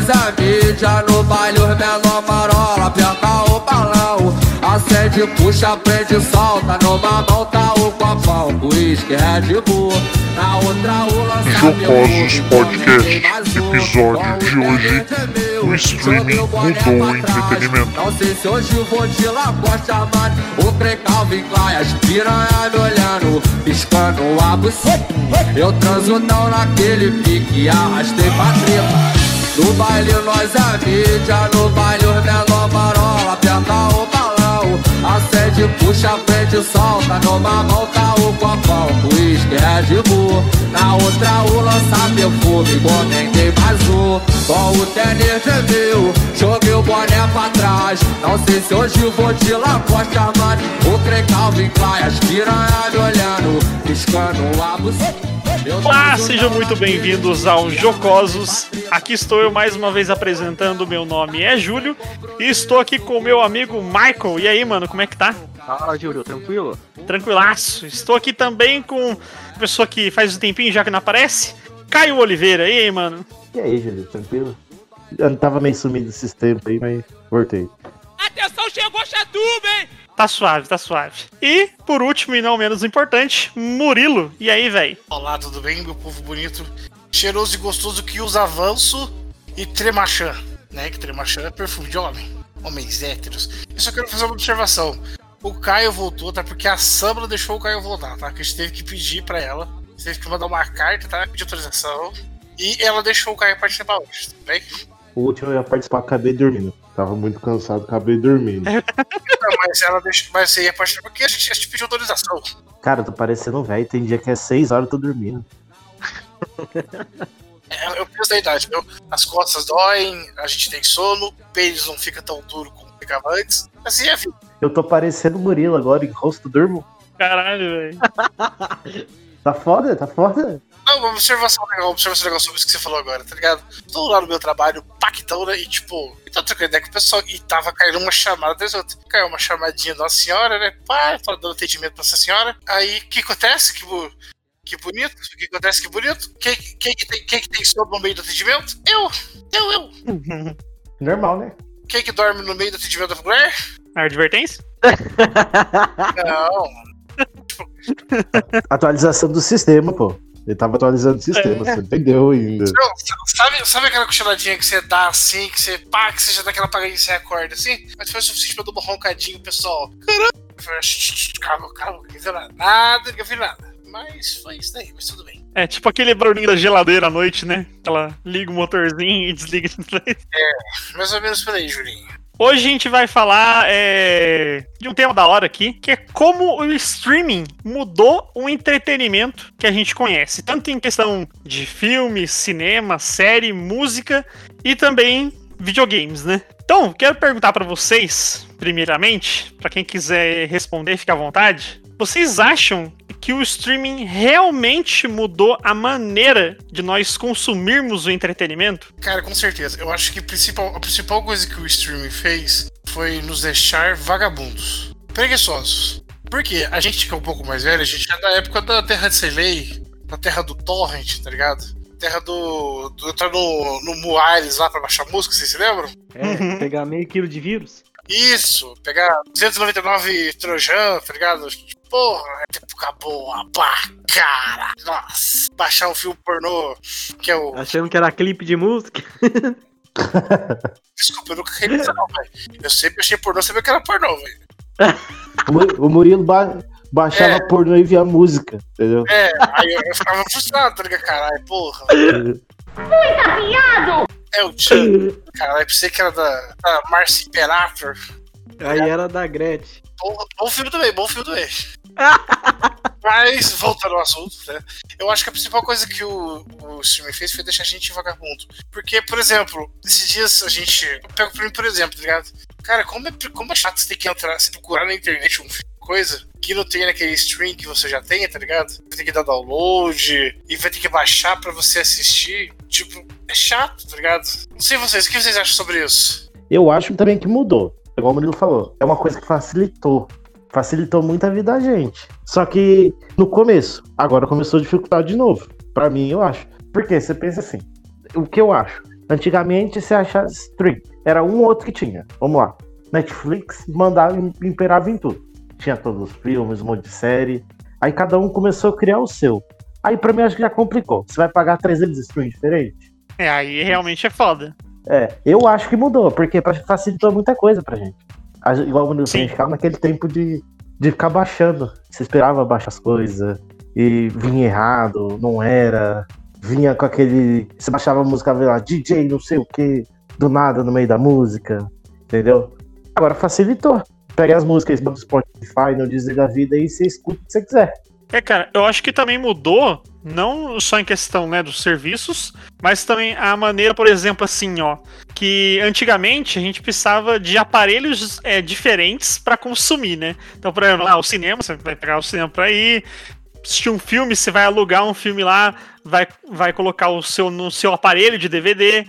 Nós é mídia, no baile os menor marola, aperta o balão. Acende, puxa, prende, solta. Numa mão tá o copão, uísque, Red Bull. Na outra o Jocosos Podcast, episódio de hoje. O streaming mudou o entretenimento. Não sei se hoje vou de Lacoste mas O Crê Calvin Klein, as piranha me olhando Piscando a buceta Eu transo não naquele pique Arrastei pra treta No baile nós é mídia No baile os menor marola Aperta o balão Acende, puxa, prende, solta Numa mão tá o copão Whisky, Red Bull. Na outra o lança perfume Comentei mais um. Com o tênis de mil Joguei o boné pra trás. Não sei se hoje vou de Lacoste Armani O Crê Calvin Klein As piranha me olhando Piscando a buceta Olá, sejam muito bem-vindos ao Jocosos. Aqui estou eu mais uma vez apresentando. Meu nome é Júlio e estou aqui com o meu amigo Michael. E aí, mano, como é que tá? Fala, Júlio, tranquilo? Tranquilaço. Estou aqui também com a pessoa que faz um tempinho já que não aparece, Caio Oliveira. E aí, mano? E aí, Júlio, tranquilo? Eu tava meio sumido esses tempos aí, mas voltei. Atenção, chegou Chatuba, hein? Tá suave, tá suave. E, por último e não menos importante, Murilo. E aí, velho? Olá, tudo bem, meu povo bonito? Cheiroso e gostoso que usa avanço e tremachã, né? Que tremachã é perfume de homem. Homens héteros. Eu só quero fazer uma observação. O Caio voltou, tá? Porque a Samra deixou o Caio voltar, tá? Que a gente teve que pedir pra ela. Teve que mandar uma carta, tá? Pedir autorização. E ela deixou o Caio participar hoje, tudo bem? O último eu ia participar, acabei dormindo. Tava muito cansado, acabei dormindo. Não, mas ela deixou. Mas você ia participar porque a gente, a gente pediu autorização. Cara, eu tô parecendo velho, tem dia que é 6 horas eu tô dormindo. É, eu penso da idade, meu. As costas doem, a gente tem sono, o pênis não fica tão duro como ficava antes. Assim é vida. Eu tô parecendo Murilo agora, em rosto durmo. Caralho, velho. Tá foda, tá foda. Não, uma observação legal, uma observação legal sobre isso que você falou agora, tá ligado? Tô lá no meu trabalho, pactão, né? E tipo, e tô trocando ideia com o pessoal e tava caindo uma chamada das outras. Caiu uma chamadinha da senhora, né? Pai, tava dando atendimento pra essa senhora. Aí, o que acontece? Que, que bonito. O que acontece? Que bonito. Quem, quem, que tem, quem que tem sono no meio do atendimento? Eu. Eu, eu. Normal, né? Quem que dorme no meio do atendimento da mulher? Advertência? Não. Atualização do sistema, pô. Ele tava atualizando o sistema, você entendeu ainda. Não, sabe, sabe aquela cochiladinha que você dá assim, que você pá, que você já dá aquela apagadinha e você acorda assim? Mas foi o suficiente pra eu dar uma roncadinha, pessoal. Caramba! Eu falei, "Shh, shh, calma, calma, não fiz nada, nada, não fiz nada. Mas foi isso daí, mas tudo bem. É tipo aquele barulhinho da geladeira à noite, né? Ela liga o motorzinho e desliga. Mais ou menos por aí, Julinho. Hoje a gente vai falar é, de um tema da hora aqui, que é como o streaming mudou o entretenimento que a gente conhece, tanto em questão de filme, cinema, série, música e também videogames, né? Então, quero perguntar pra vocês, primeiramente, pra quem quiser responder, fica à vontade. Vocês acham que o streaming realmente mudou a maneira de nós consumirmos o entretenimento? Cara, com certeza. Eu acho que a principal, a principal coisa que o streaming fez foi nos deixar vagabundos, preguiçosos. Porque a gente que é um pouco mais velho, a gente é da época da Terra de Selei, da Terra do Torrent, tá ligado? Terra do. do entrar no, no Moares lá pra baixar música, vocês se lembram? É, pegar meio quilo de vírus. Isso, pegar 299 Trojan, tá ligado? Porra, é época boa, pá, cara. Nossa, baixar um filme pornô, que é o. Achando que era clipe de música. Desculpa, eu nunca queria isso, não, velho. Eu sempre achei pornô, sabia que era pornô, velho. O Mu- O Murilo ba- baixava É. pornô e via música, entendeu? É, aí eu, eu ficava frustrado, tá ligado? Caralho, porra. É o Tchan. Caralho, pensei que era da, da Marcy Imperator. Aí era da Gretchen. Bom, bom filme também, bom filme também. Mas, voltando ao assunto, né? Eu acho que a principal coisa que o, o streaming fez foi deixar a gente vagabundo. Porque, por exemplo, esses dias a gente. Eu pego pra mim, por exemplo, tá ligado? Cara, como é, como é chato você ter que entrar, você procurar na internet um filme, coisa que não tem naquele stream que você já tem, tá ligado? Vai ter que dar download e vai ter que baixar pra você assistir. Tipo, é chato, tá ligado? Não sei vocês, o que vocês acham sobre isso? Eu acho também que mudou. Igual o Murilo falou. É uma coisa que facilitou. Facilitou muito a vida da gente. Só que no começo, agora começou a dificultar de novo. Pra mim, eu acho. Porque você pensa assim, o que eu acho? Antigamente você achava stream. Era um ou outro que tinha. Vamos lá. Netflix mandava, imperava em tudo. Tinha todos os filmes, um monte de série. Aí cada um começou a criar o seu. Aí pra mim acho que já complicou. Você vai pagar 300 streams diferentes? É, aí realmente é foda. É, eu acho que mudou, porque facilitou muita coisa pra gente. Igual a gente ficava naquele tempo de, de ficar baixando. Você esperava baixar as coisas e vinha errado, não era. Vinha com aquele. Você baixava a música lá, DJ, não sei o que, do nada no meio da música, entendeu? Agora facilitou. Pega as músicas do Spotify, no Deezer da vida e você escuta o que você quiser. É, cara, eu acho que também mudou, não só em questão, né, dos serviços, mas também a maneira, por exemplo, assim, ó, que antigamente a gente precisava de aparelhos é, diferentes pra consumir, né? Então, por exemplo, lá, o cinema, você vai pegar o cinema pra ir, assistir um filme, você vai alugar um filme lá, vai, vai colocar o seu no seu aparelho de DVD.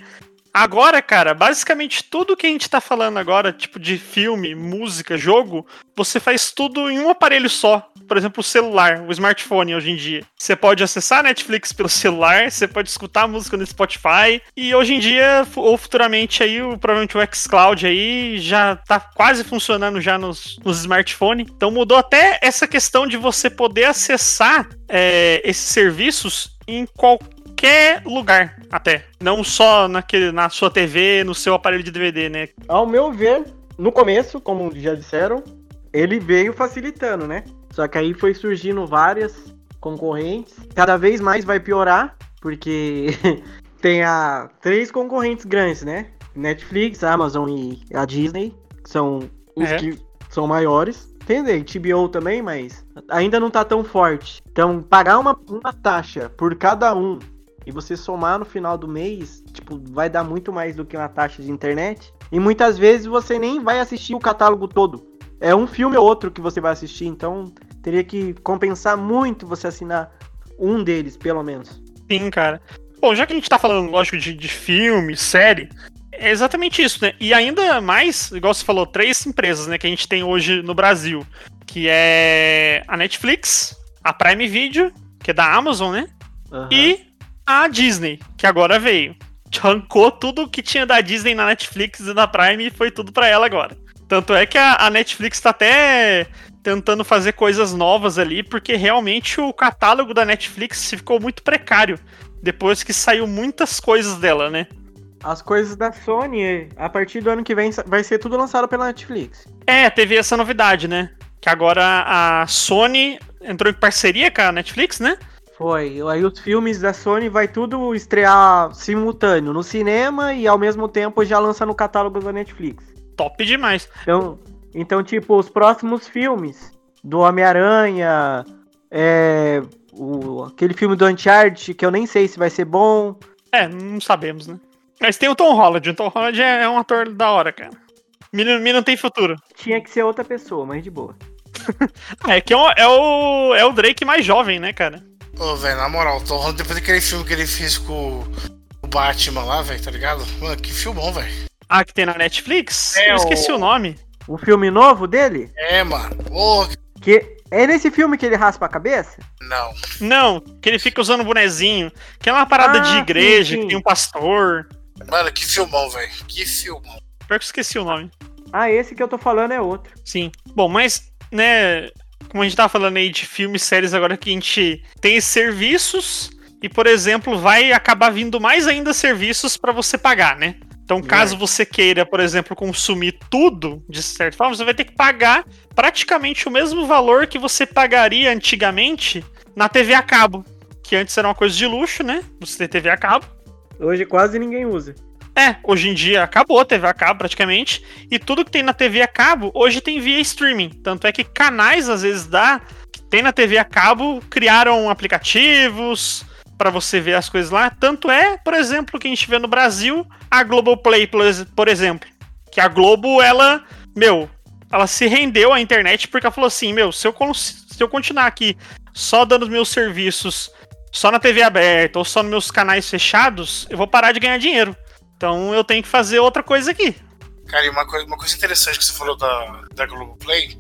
Agora, cara, basicamente tudo que a gente tá falando agora, tipo de filme, música, jogo, você faz tudo em um aparelho só. Por exemplo, o celular, o smartphone hoje em dia. Você pode acessar Netflix pelo celular, você pode escutar música no Spotify. E hoje em dia, ou futuramente aí, o, provavelmente o xCloud aí já tá quase funcionando já nos, nos smartphones. Então mudou até essa questão de você poder acessar é, esses serviços em qualquer lugar, até. Não só naquele, na sua TV, no seu aparelho de DVD, né? Ao meu ver, no começo, como já disseram, ele veio facilitando, né? Só que aí foi surgindo várias concorrentes. Cada vez mais vai piorar, porque tem a três concorrentes grandes, né? Netflix, Amazon e a Disney, que são os É. que são maiores. Tem a HBO também, mas ainda não tá tão forte. Então, pagar uma, uma taxa por cada um e você somar no final do mês, tipo, vai dar muito mais do que uma taxa de internet. E muitas vezes você nem vai assistir o catálogo todo. É um filme ou outro que você vai assistir, então teria que compensar muito você assinar um deles, pelo menos. Sim, cara. Bom, já que a gente tá falando, lógico, de, de filme, série, é exatamente isso, né? E ainda mais, igual você falou, três empresas, né, que a gente tem hoje no Brasil, que é a Netflix, a Prime Video, que é da Amazon, né? Aham. E a Disney, que agora veio. Arrancou tudo que tinha da Disney na Netflix e na Prime e foi tudo pra ela agora. Tanto é que a, a Netflix tá até tentando fazer coisas novas ali, porque realmente o catálogo da Netflix ficou muito precário. Depois que saiu muitas coisas dela, né? As coisas da Sony, a partir do ano que vem, vai ser tudo lançado pela Netflix. É, teve essa novidade, né? Que agora a Sony entrou em parceria com a Netflix, né? Foi. Aí os filmes da Sony vai tudo estrear simultâneo no cinema e ao mesmo tempo já lança no catálogo da Netflix. Top demais. Então, então tipo, os próximos filmes do Homem-Aranha, é, o, aquele filme do Uncharted, que eu nem sei se vai ser bom. É, não sabemos, né? Mas tem o Tom Holland. O Tom Holland é, é um ator da hora, cara. Menino, menino tem futuro. Tinha que ser outra pessoa, mas de boa. Ah, é que é o, é o, é o Drake mais jovem, né, cara? Ô, velho, na moral, o Tom Holland, depois daquele filme que ele fez com o Batman lá, velho, tá ligado? Mano, que filmão, velho. Ah, que tem na Netflix? É, Eu esqueci o- o nome. O filme novo dele, É, mano. Ô, que é nesse filme que ele raspa a cabeça? não. Não, que ele fica usando bonezinho. Que é uma parada Ah, de sim, igreja, sim. que tem um pastor. Mano, que filmão, velho. Que filmão. Pior que eu esqueci o nome. Ah, esse que eu tô falando é outro. Sim. Bom, mas, né, como a gente tava falando aí de filmes, séries, agora que a gente tem serviços e, por exemplo, vai acabar vindo mais ainda serviços pra você pagar, né? Então, caso você queira, por exemplo, consumir tudo, de certa forma, você vai ter que pagar praticamente o mesmo valor que você pagaria antigamente na TV a cabo. Que antes era uma coisa de luxo, né? Você ter TV a cabo. Hoje quase ninguém usa. É, hoje em dia acabou a TV a cabo praticamente, e tudo que tem na TV a cabo hoje tem via streaming. Tanto é que canais às vezes dá que tem na TV a cabo criaram aplicativos pra você ver as coisas lá. Tanto é, por exemplo, que a gente vê no Brasil a Globoplay, por ex- por exemplo, que a Globo ela, meu, ela se rendeu à internet porque ela falou assim, meu, se eu se eu continuar aqui só dando os meus serviços só na TV aberta ou só nos meus canais fechados, eu vou parar de ganhar dinheiro. Então eu tenho que fazer outra coisa aqui. Cara, e uma coisa, uma coisa interessante que você falou da, da Globoplay.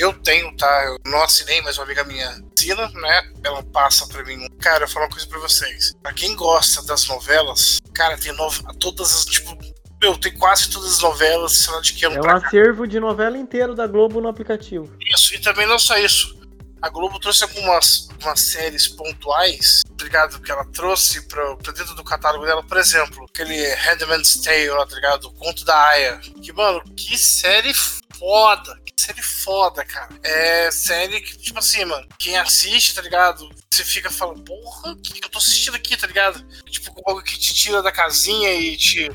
Eu tenho, tá? Eu não assinei, mas uma amiga minha assina, né? Ela passa pra mim. Cara, eu vou falar uma coisa pra vocês. Pra quem gosta das novelas, Cara, tem nove, todas as, tipo, meu, tem quase todas as novelas, sei lá de que ano É um pra cá. acervo de novela inteiro da Globo no aplicativo. Isso, e também não só isso. A Globo trouxe algumas, algumas séries pontuais, tá ligado? Que ela trouxe pra, pra dentro do catálogo dela, por exemplo, aquele Handmaid's Tale, tá ligado? O Conto da Aya. Que, mano, que série foda. Que série foda, cara. É série que, tipo assim, mano, quem assiste, tá ligado? Você fica falando, porra, o que, que eu tô assistindo aqui, tá ligado? Tipo, algo que te tira da casinha e te,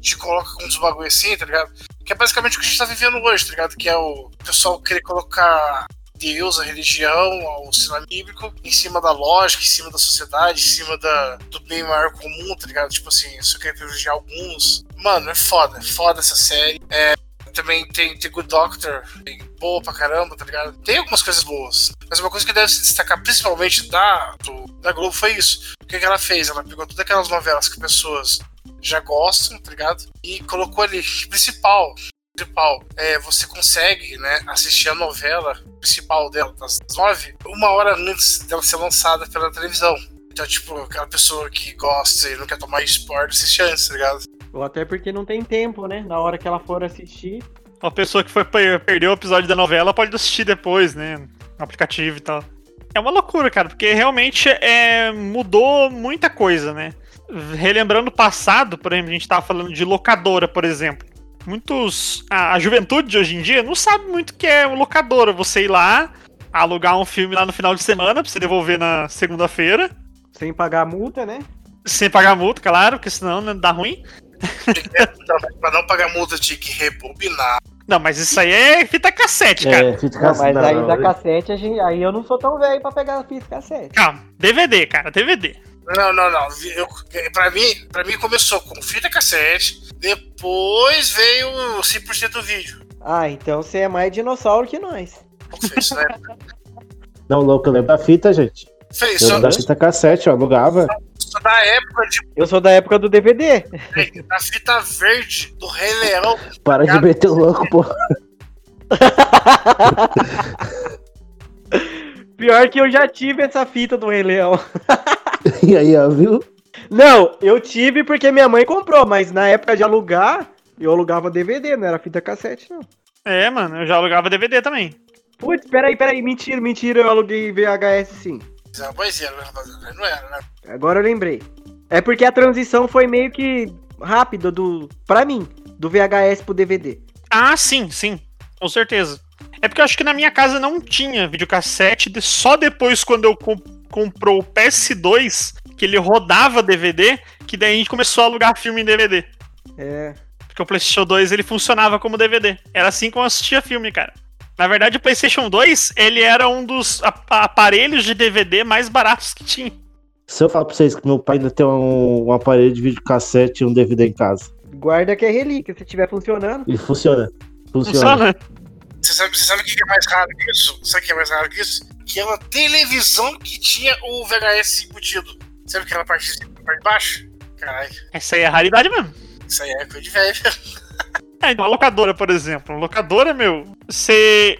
te coloca com uns bagulho assim, tá ligado? Que é basicamente o que a gente tá vivendo hoje, tá ligado? Que é o pessoal querer colocar Deus, a religião, o sinal bíblico, em cima da lógica, em cima da sociedade, em cima da, do bem maior comum, tá ligado? Tipo assim, só querer privilegiar alguns. Mano, é foda, é foda essa série. É, também tem The Good Doctor, boa pra caramba, tá ligado? Tem algumas coisas boas. Mas uma coisa que deve se destacar principalmente da, do, da Globo foi isso. O que, que ela fez? Ela pegou todas aquelas novelas que pessoas já gostam, tá ligado? E colocou ali, principal, principal, é, você consegue né, assistir a novela principal dela, das nove, uma hora antes dela ser lançada pela televisão. Então, tipo, aquela pessoa que gosta e não quer tomar spoiler, assiste antes, tá ligado? Ou até porque não tem tempo, né? Na hora que ela for assistir. Uma pessoa que foi per- perdeu o episódio da novela pode assistir depois, né? No aplicativo e tal. É uma loucura, cara, porque realmente é, mudou muita coisa, né? Relembrando o passado, por exemplo, a gente tava falando de locadora, por exemplo. Muitos. A, a juventude de hoje em dia não sabe muito o que é locadora. Você ir lá, alugar um filme lá no final de semana pra você devolver na segunda-feira. Sem pagar multa, né? Sem pagar multa, claro, porque senão né, dá ruim. Pra não pagar multa, tinha que rebobinar. Não, mas isso aí é fita cassete, cara. É, fita Não, mas cassete. aí da cassete, a gente, aí eu não sou tão velho pra pegar a fita cassete. Calma, DVD, cara, DVD. Não, não, não. Eu, pra, mim, pra mim começou com fita cassete, depois veio o 100% vídeo. Ah, então você é mais dinossauro que nós. Fez, né? Não, louco, eu lembro da fita, gente. Fez, Eu só, da fita cassete, eu alugava. Só da época de, Eu sou da época do DVD. da fita verde do Rei Leão. Para de meter o louco, pô. Pior que eu já tive essa fita do Rei Leão. E aí, ó, viu? Não, eu tive porque minha mãe comprou, mas na época de alugar, eu alugava DVD, não era fita cassete, não. É, mano, eu já alugava DVD também. Putz, peraí, peraí, mentira, mentira, eu aluguei VHS sim. É, rapaziada, não era, né? Agora eu lembrei. É porque a transição foi meio que rápida do, pra mim, do VHS pro DVD. Ah, sim, sim, com certeza. É porque eu acho que na minha casa não tinha videocassete, de- só depois quando eu com- comprou o PS2, que ele rodava DVD, que daí a gente começou a alugar filme em DVD. É. Porque o PlayStation 2 ele funcionava como DVD. Era assim como eu assistia filme, cara. Na verdade, o PlayStation 2 ele era um dos ap- aparelhos de DVD mais baratos que tinha. Se eu falar pra vocês que meu pai ainda tem um, um aparelho de videocassete e um DVD em casa. Guarda que é relíquia, se estiver funcionando. E funciona. Funciona. Funciona. Você sabe, você sabe o que é mais raro que isso? Sabe o que é mais raro que isso? Aquela televisão que tinha o VHS embutido. Sabe aquela parte de, parte de baixo? Caralho, Essa aí é a raridade mesmo. isso aí é coisa de velho. É, uma locadora, por exemplo. Uma locadora, meu, você.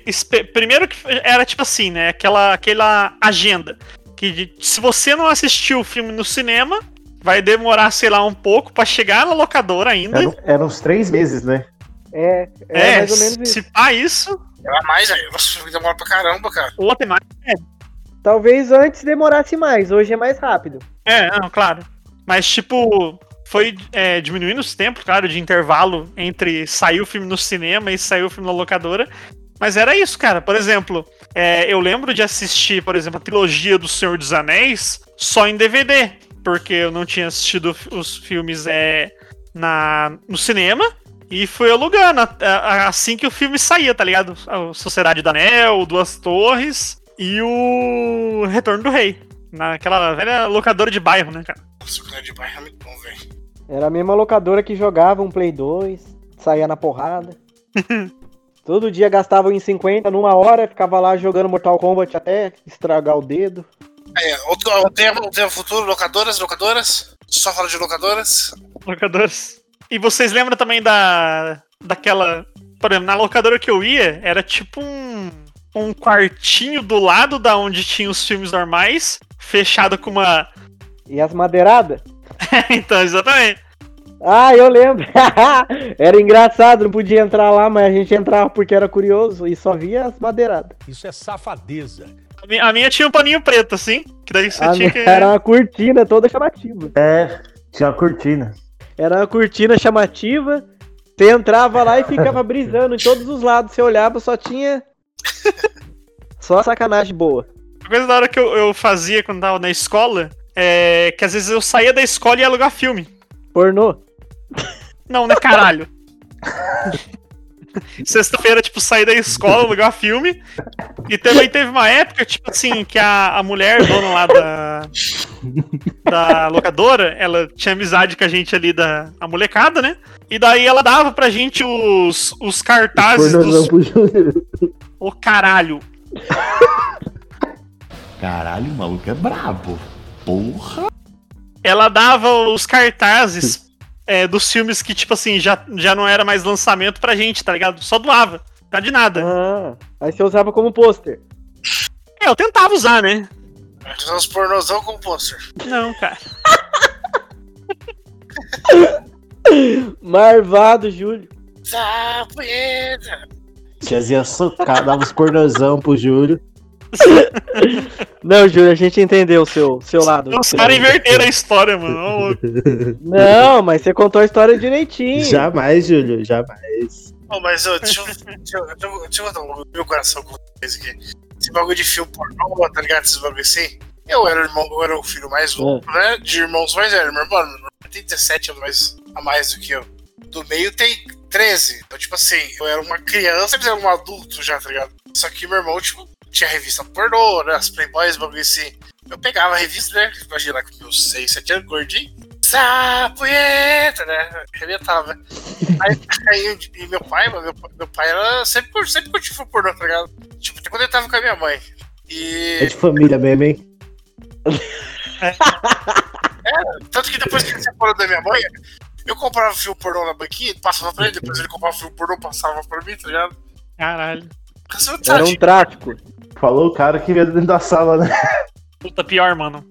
Primeiro que era tipo assim, né? Aquela, aquela agenda. Que se você não assistiu o filme no cinema, vai demorar, sei lá, um pouco pra chegar na locadora ainda. Eram, eram uns três meses, né? É, é, É, mais ou menos isso. se pá isso, Era mais, velho. Demora pra caramba, cara. ou até mais. Talvez antes demorasse mais, hoje é mais rápido. É, não, claro. Mas, tipo, foi é, diminuindo os tempos, claro, de intervalo entre sair o filme no cinema e sair o filme na locadora. Mas era isso, cara. Por exemplo, é, eu lembro de assistir, por exemplo, a trilogia do Senhor dos Anéis só em DVD. Porque eu não tinha assistido os filmes é, na, no cinema. E fui alugando assim que o filme saía, tá ligado? A Sociedade do Anel, Duas Torres e o Retorno do Rei. Naquela velha locadora de bairro, né, cara? Nossa, o cara de bairro é muito bom, velho. Era a mesma locadora que jogava um Play 2, saía na porrada. Todo dia gastava em 50 numa hora, ficava lá jogando Mortal Kombat até estragar o dedo. É, outro, o tema, o tema futuro, locadoras, locadoras. Só fala de locadoras. Locadores. E vocês lembram também da. daquela. Por exemplo, na locadora que eu ia, era tipo um. um quartinho do lado da onde tinha os filmes normais, fechado com uma. E as madeiradas? então, exatamente. Ah, eu lembro. era engraçado, não podia entrar lá, mas a gente entrava porque era curioso e só via as madeiradas. Isso é safadeza. A minha, a minha tinha um paninho preto, assim, que daí você A tinha minha que... Era uma cortina toda chamativa. É, tinha uma cortina. Era uma cortina chamativa. Você entrava lá e ficava brisando em todos os lados. Você olhava, só tinha. Só sacanagem boa. Uma coisa da hora que eu, eu fazia quando tava na escola é que às vezes eu saía da escola e ia alugar filme. Pornô. Não, né, caralho? Sexta-feira, tipo, saí da escola, alugar filme. E também teve uma época, tipo assim, que a, a mulher, dona lá da, da locadora, ela tinha amizade com a gente ali, da a molecada, né? E daí ela dava pra gente os, os cartazes dos. Ô caralho! Caralho, o maluco é brabo. Porra. Ela dava os cartazes é, dos filmes que, tipo assim, já, já não era mais lançamento pra gente, tá ligado? Só doava. Tá de nada. Ah, aí você usava como pôster. É, eu tentava usar, né? Usar os pornozão com pôster. Não, cara. Marvado, Júlio. Tá. Tiazinha socada, dava os pornozão pro Júlio. Não, Júlio, a gente entendeu o seu, seu lado. Os caras inverteram a história, mano. Não, mas você contou a história direitinho. Jamais, Júlio, jamais. Ô, mas deixa, eu, deixa, eu, deixa, eu, deixa eu botar um meu coração com vocês aqui. Esse bagulho de filme pornô, tá ligado? Esses bagulho assim. Eu era, o irmão, eu era o filho mais novo, né? De irmãos mais velhos. Meu irmão tem 17 anos mais, a mais do que eu. Do meio tem 13. Então, tipo assim, eu era uma criança, eles eram um adulto já, tá ligado? Só que meu irmão, tipo, tinha revista pornô, né? As Playboys, bagulho assim. Eu pegava a revista, né? Imagina com meus 6, 7 anos, gordinho. Sapunheta, né? Arrebentava. Aí, aí e meu pai, mano, meu, pai- meu pai era sempre, sempre curtiu filme pornô, tá ligado? Tipo, até quando ele tava com a minha mãe. É E. de família mesmo, hein? Tanto que depois que ele separou da minha mãe, eu comprava filme pornô na banquinha, passava pra ele, depois ele comprava filme pornô, passava pra mim, tá ligado? Caralho. Era um tráfico. Falou o cara que veio dentro da sala, né? Puta, pior, mano.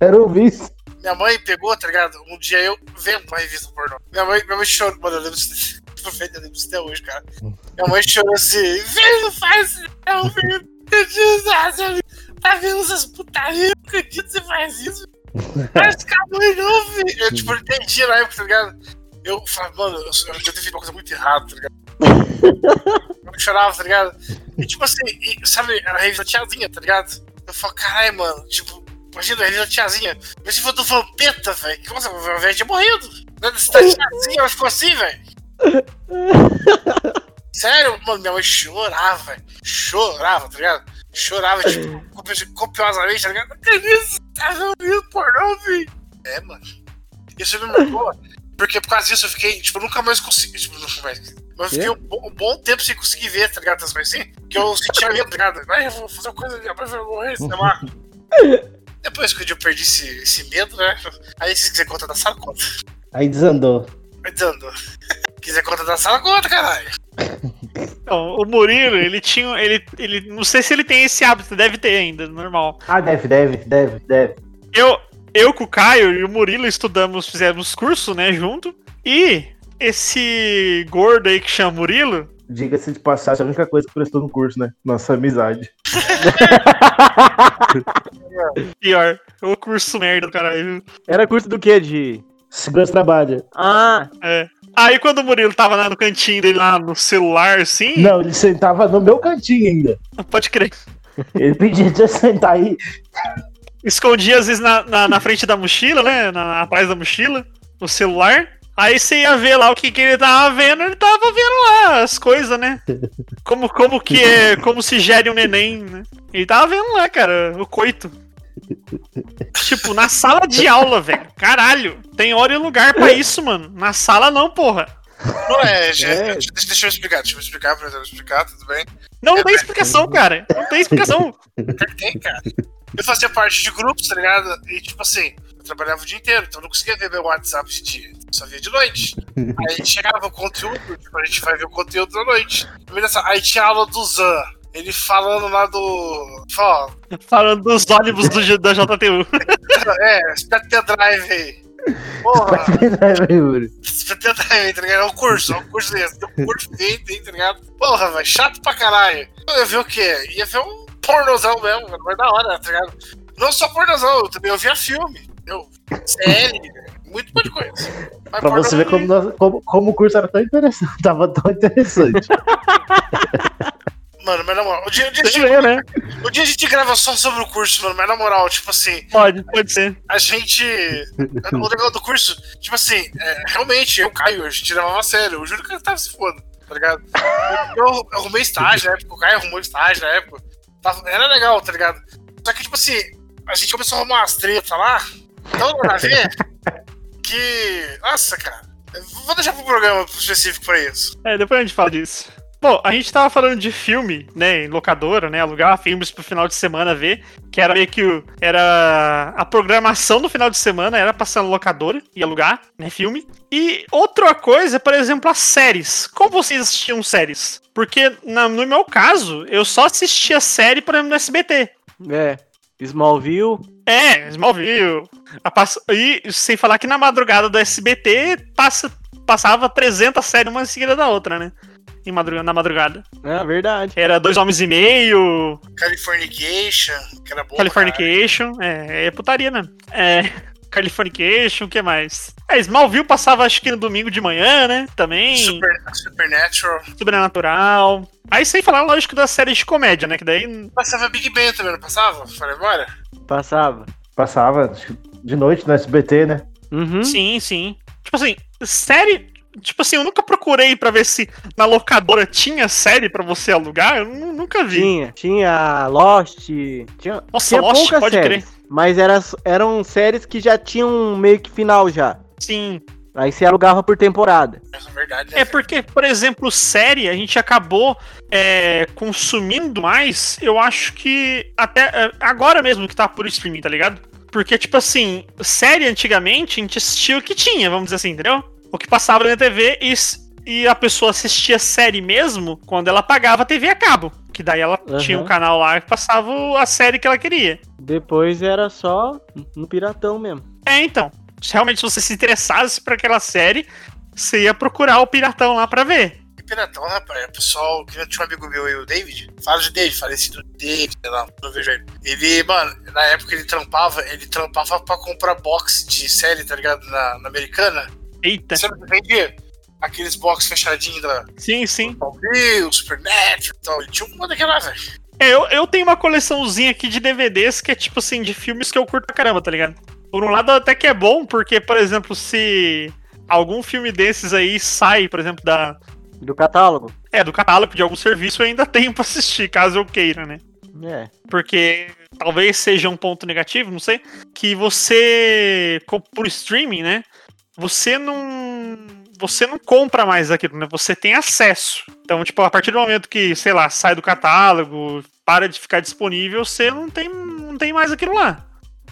Era o vice. Minha mãe pegou, tá ligado? Um dia eu vendo uma revista pornô. Minha mãe, minha mãe chorou, mano, eu lembro disso. Eu lembro disso até hoje, cara. Minha mãe chorou assim, não faz isso, não, filho. Meu Deus, você tá vendo essas putarias? Não acredito que você faz isso. Faz mãe não, filho. Eu, tipo, entendi na época, tá ligado? Eu falava, mano, eu, eu uma coisa muito errada, tá ligado? Eu chorava, tá ligado? E tipo assim, e, sabe, a revista tiazinha, tá ligado? Eu falo, caralho, mano, tipo, imagina a revista tiazinha. Mas se for do Vampeta, velho, nossa, o velho tinha morrido. Né, Dessa tiazinha, ela ficou assim, velho. Sério, mano, minha mãe chorava, velho. Chorava, tá ligado? Chorava, tipo, copi- copiosamente, tá ligado? Que isso? Tá vendo pornô, velho? É, mano. Isso me marcou. Porque por causa disso eu fiquei, tipo, eu nunca mais consegui. Tipo, nunca mais. Mas eu fiquei um, um bom tempo sem conseguir ver, tá ligado? Essas coisas assim. Que eu sentia medo, tá ligado? Ai, eu vou fazer uma coisa, minha mãe vai morrer, sei lá. Depois que eu perdi esse, esse medo, né? Aí se quiser conta da sala, conta. Aí desandou. Vai dando. quiser conta da sala, conta, caralho. Então, o Murilo, ele tinha. Ele, ele, não sei se ele tem esse hábito, deve ter ainda, normal. Ah, deve, deve, deve, deve. Eu, eu com o Caio e o Murilo estudamos, fizemos curso, né, junto. E esse gordo aí que chama Murilo, Diga-se de passagem, a única coisa que prestou no curso, né? Nossa amizade. pior, o curso merda do caralho. Era curso do quê? De. Segurança trabalho. Ah, É. Aí quando o Murilo tava lá no cantinho dele, lá no celular, assim, Não, ele sentava no meu cantinho ainda. pode crer. Ele pedia de sentar aí. Escondia às vezes na, na, na frente da mochila, né? Na, atrás da mochila, no celular. Aí você ia ver lá o que, que ele tava vendo, ele tava vendo lá as coisas, né? Como, como que é, como se gere um neném, né? Ele tava vendo lá, cara, o coito. Tipo, na sala de aula, velho. Caralho, tem hora e lugar pra isso, mano. Na sala não, porra. Não é, gente, É. Deixa, deixa eu explicar, deixa eu explicar pra eu explicar, tudo bem? Não tem explicação, cara. Não tem explicação. Tem, cara. Eu fazia parte de grupos, tá ligado? E tipo assim, eu trabalhava o dia inteiro, então eu não conseguia ver meu WhatsApp de dia, só via de noite. Aí chegava o conteúdo, tipo, a gente vai ver o conteúdo da noite. Só, Aí tinha aula do Zan, ele falando lá do. Ó, Falando dos ônibus do, da JTU. É, SPT Drive aí. Porra, SPT Drive, tá ligado? É um curso, é um curso desse. Tem um curso feito, hein, tá ligado? Porra, velho, chato pra caralho. Eu ia ver o quê? Ia ver um pornozão mesmo, velho, mas da hora, tá ligado? Não só pornozão, eu também ouvia filme. Eu, série, muito boa de coisa. Mas Pra você ver como, nós- como, como o curso era tão interessante. Tava tão interessante. Mano, mas na moral, o dia, o, dia gente, ver, né? o dia a gente grava só sobre o curso, mano, mas na moral, tipo assim, Pode, pode ser. a gente. O legal do curso, tipo assim, é, realmente, eu caio, a gente levava a sério. Eu juro que eu tava se foda, tá ligado? Eu, eu arrumei estágio na época, o Caio arrumou estágio na época. Tava- era legal, tá ligado? Só que, tipo assim, a gente começou a arrumar umas tretas lá, então nada a ver, que. Nossa, cara. Vou deixar pro programa específico pra isso. É, depois a gente fala disso. Bom, a gente tava falando de filme, né, em locadora, né, alugar filmes pro final de semana ver, que era meio que o- era a programação do final de semana era passar na locadora e alugar, né, filme. E outra coisa, por exemplo, as séries. Como vocês assistiam séries? Porque na- no meu caso, eu só assistia série, por exemplo, no SBT. É. Smallville. É, Smallville. A pass- E sem falar que na madrugada do SBT passa, passava 300 séries uma em seguida da outra, né? Em madrugada, na madrugada. É verdade. Era Dois Homens e Meio, Californication, que era bom. Californication, é, é putaria mesmo. É, Californication, o que mais? É, Smallville passava acho que no domingo de manhã, né? Também, Super, Supernatural. Sobrenatural. Aí sem falar, lógico, das séries de comédia, né? Que daí Passava Big Bang também, não passava? Falei, agora? Passava. Passava acho que de noite no SBT, né? Uhum. Sim, sim. Tipo assim, série. Tipo assim, eu nunca procurei pra ver se na locadora tinha série pra você alugar. Eu nu- nunca vi. Tinha. Tinha Lost. Tinha, Nossa, tinha Lost, pode séries. Mas era, eram séries que já tinham meio que final já. Sim. Aí você alugava por temporada. Essa é verdade, né? É porque, por exemplo, série, a gente acabou é, consumindo mais, eu acho que até é, agora mesmo que tá por streaming, tá ligado? Porque, tipo assim, série antigamente a gente assistia o que tinha, vamos dizer assim, entendeu? O que passava na TV e, e a pessoa assistia série mesmo quando ela pagava a TV a cabo. Que daí ela Aham. tinha um canal lá que passava a série que ela queria. Depois era só no Piratão mesmo. É, então. Se realmente você se interessasse por aquela série, você ia procurar o Piratão lá pra ver. E Piratão, rapaz, o pessoal, que tinha um amigo meu e o David, fala de David, falecido David, sei lá, não vejo ele. Ele, mano, na época ele trampava, ele trampava pra comprar box de série, tá ligado? Na, na americana. Eita. Você não aqueles box fechadinhos da Sim, sim. Bill, Supernatural e tal. Ele tinha uma daquela, velho. É, eu, eu tenho uma coleçãozinha aqui de DVDs que é tipo assim, de filmes que eu curto pra caramba, tá ligado? Por um lado até que é bom, porque, por exemplo, se algum filme desses aí sai, por exemplo, da. Do catálogo. É, do catálogo de algum serviço, eu ainda tenho pra assistir, caso eu queira, né? É. Porque talvez seja um ponto negativo, não sei, que você, por streaming, né? Você não. Você não compra mais aquilo, né? Você tem acesso. Então, tipo, a partir do momento que, sei lá, sai do catálogo, para de ficar disponível, você não tem, não tem mais aquilo lá.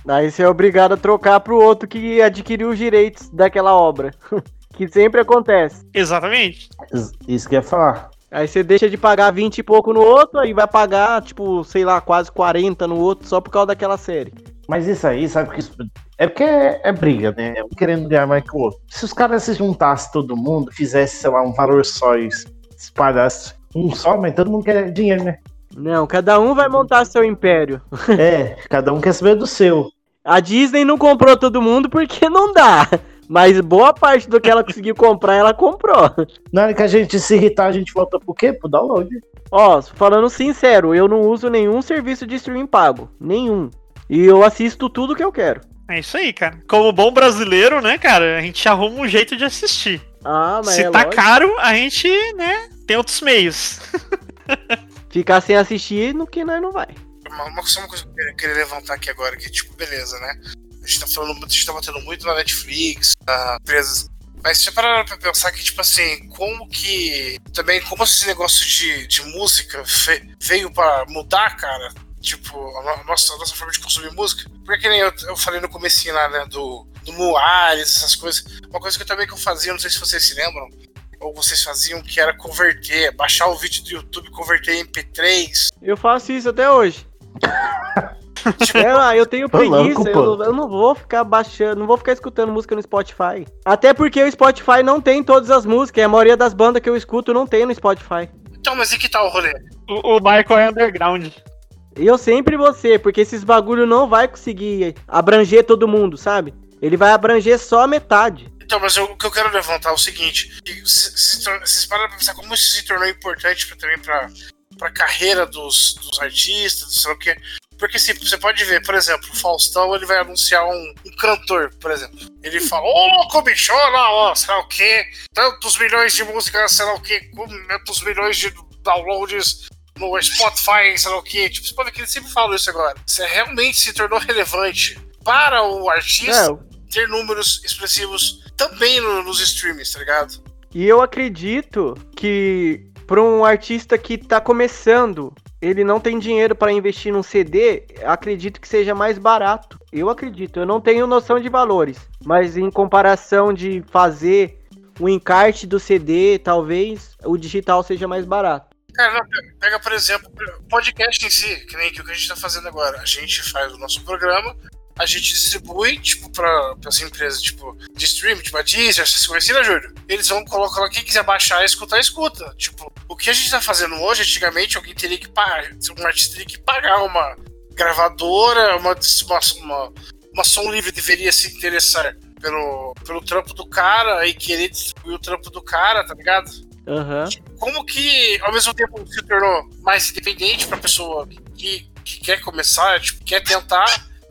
Aí você é obrigado a trocar pro outro que adquiriu os direitos daquela obra. que sempre acontece. Exatamente. Is- Isso que eu ia falar. Aí você deixa de pagar 20 e pouco no outro, aí vai pagar, tipo, sei lá, quase 40 no outro só por causa daquela série. Mas isso aí, sabe que isso. É porque é, é briga, né? É um querendo ganhar mais que o outro. Se os caras se juntassem todo mundo, fizesse, sei lá, um valor só e espalhasse um só, mas todo mundo quer dinheiro, né? Não, cada um vai montar seu império. É, cada um quer saber do seu. A Disney não comprou todo mundo porque não dá. Mas boa parte do que ela conseguiu comprar, ela comprou. Na hora que a gente se irritar, a gente volta pro quê? Pro download. Ó, falando sincero, eu não uso nenhum serviço de streaming pago. Nenhum. E eu assisto tudo que eu quero. É isso aí, cara. Como bom brasileiro, né, cara, a gente arruma um jeito de assistir. Ah, mas Se é tá lógico. caro, a gente, né, tem outros meios. Ficar sem assistir, no que nós não vai. Uma, uma, só uma coisa que eu queria- levantar aqui agora, que, tipo, beleza, né? A gente tá falando muito, a gente tá batendo muito na Netflix, na empresas. Mas você pararam pra pensar que, tipo assim, como que. Também, como esse negócio de, de música fe- veio pra mudar, cara? Tipo, a, no- a nossa, a nossa forma de consumir música. Porque que nem eu, eu falei no comecinho lá, né, do, do Moares, essas coisas. Uma coisa que eu também que eu fazia, não sei se vocês se lembram, ou vocês faziam, que era converter, baixar o vídeo do YouTube, converter em MP3, Eu faço isso até hoje. Tipo, É, ah, eu tenho preguiça, louco, eu, eu não vou ficar baixando, não vou ficar escutando música no Spotify. Até porque o Spotify não tem todas as músicas, a maioria das bandas que eu escuto não tem no Spotify. então, mas e que tal o rolê? O, o Michael é underground. Eu sempre vou ser, porque esses bagulho não vai conseguir abranger todo mundo, sabe? Ele vai abranger só a metade. Então, mas eu- o que eu quero levantar é o seguinte: que se- se tor- vocês param pra pensar como isso se tornou importante pra, também pra, pra carreira dos, dos artistas, sei lá o quê. Porque assim, você pode ver, por exemplo, o Faustão ele vai anunciar um, um cantor, por exemplo. Ele fala, ô louco, bicho, olha lá, ó, sei lá o quê, tantos milhões de músicas, sei lá o quê, tantos milhões de downloads no Spotify, sei lá o quê. Tipo, você pode ver que ele sempre fala isso agora. Você realmente se tornou relevante para o artista É, ter números expressivos também no- nos streams, tá ligado? E eu acredito que para um artista que tá começando, ele não tem dinheiro para investir num CD, acredito que seja mais barato. Eu acredito, eu não tenho noção de valores, mas em comparação de fazer o encarte do CD, talvez o digital seja mais barato. Cara, não, pega, por exemplo, podcast em si, que nem que o que a gente tá fazendo agora. A gente faz o nosso programa, a gente distribui, tipo, pra, pras empresas, tipo, de streaming, tipo a Deezer, essas coisas assim, né, Júlio? Eles vão colocar lá, quem quiser baixar e escutar, escuta. Tipo, o que a gente tá fazendo hoje, antigamente, alguém teria que pagar, um artista teria que pagar uma gravadora, uma, uma, uma, uma som livre deveria se interessar pelo, pelo trampo do cara e querer distribuir o trampo do cara, tá ligado? Aham. como que ao mesmo tempo se tornou mais independente pra pessoa que, que quer começar, tipo, quer tentar,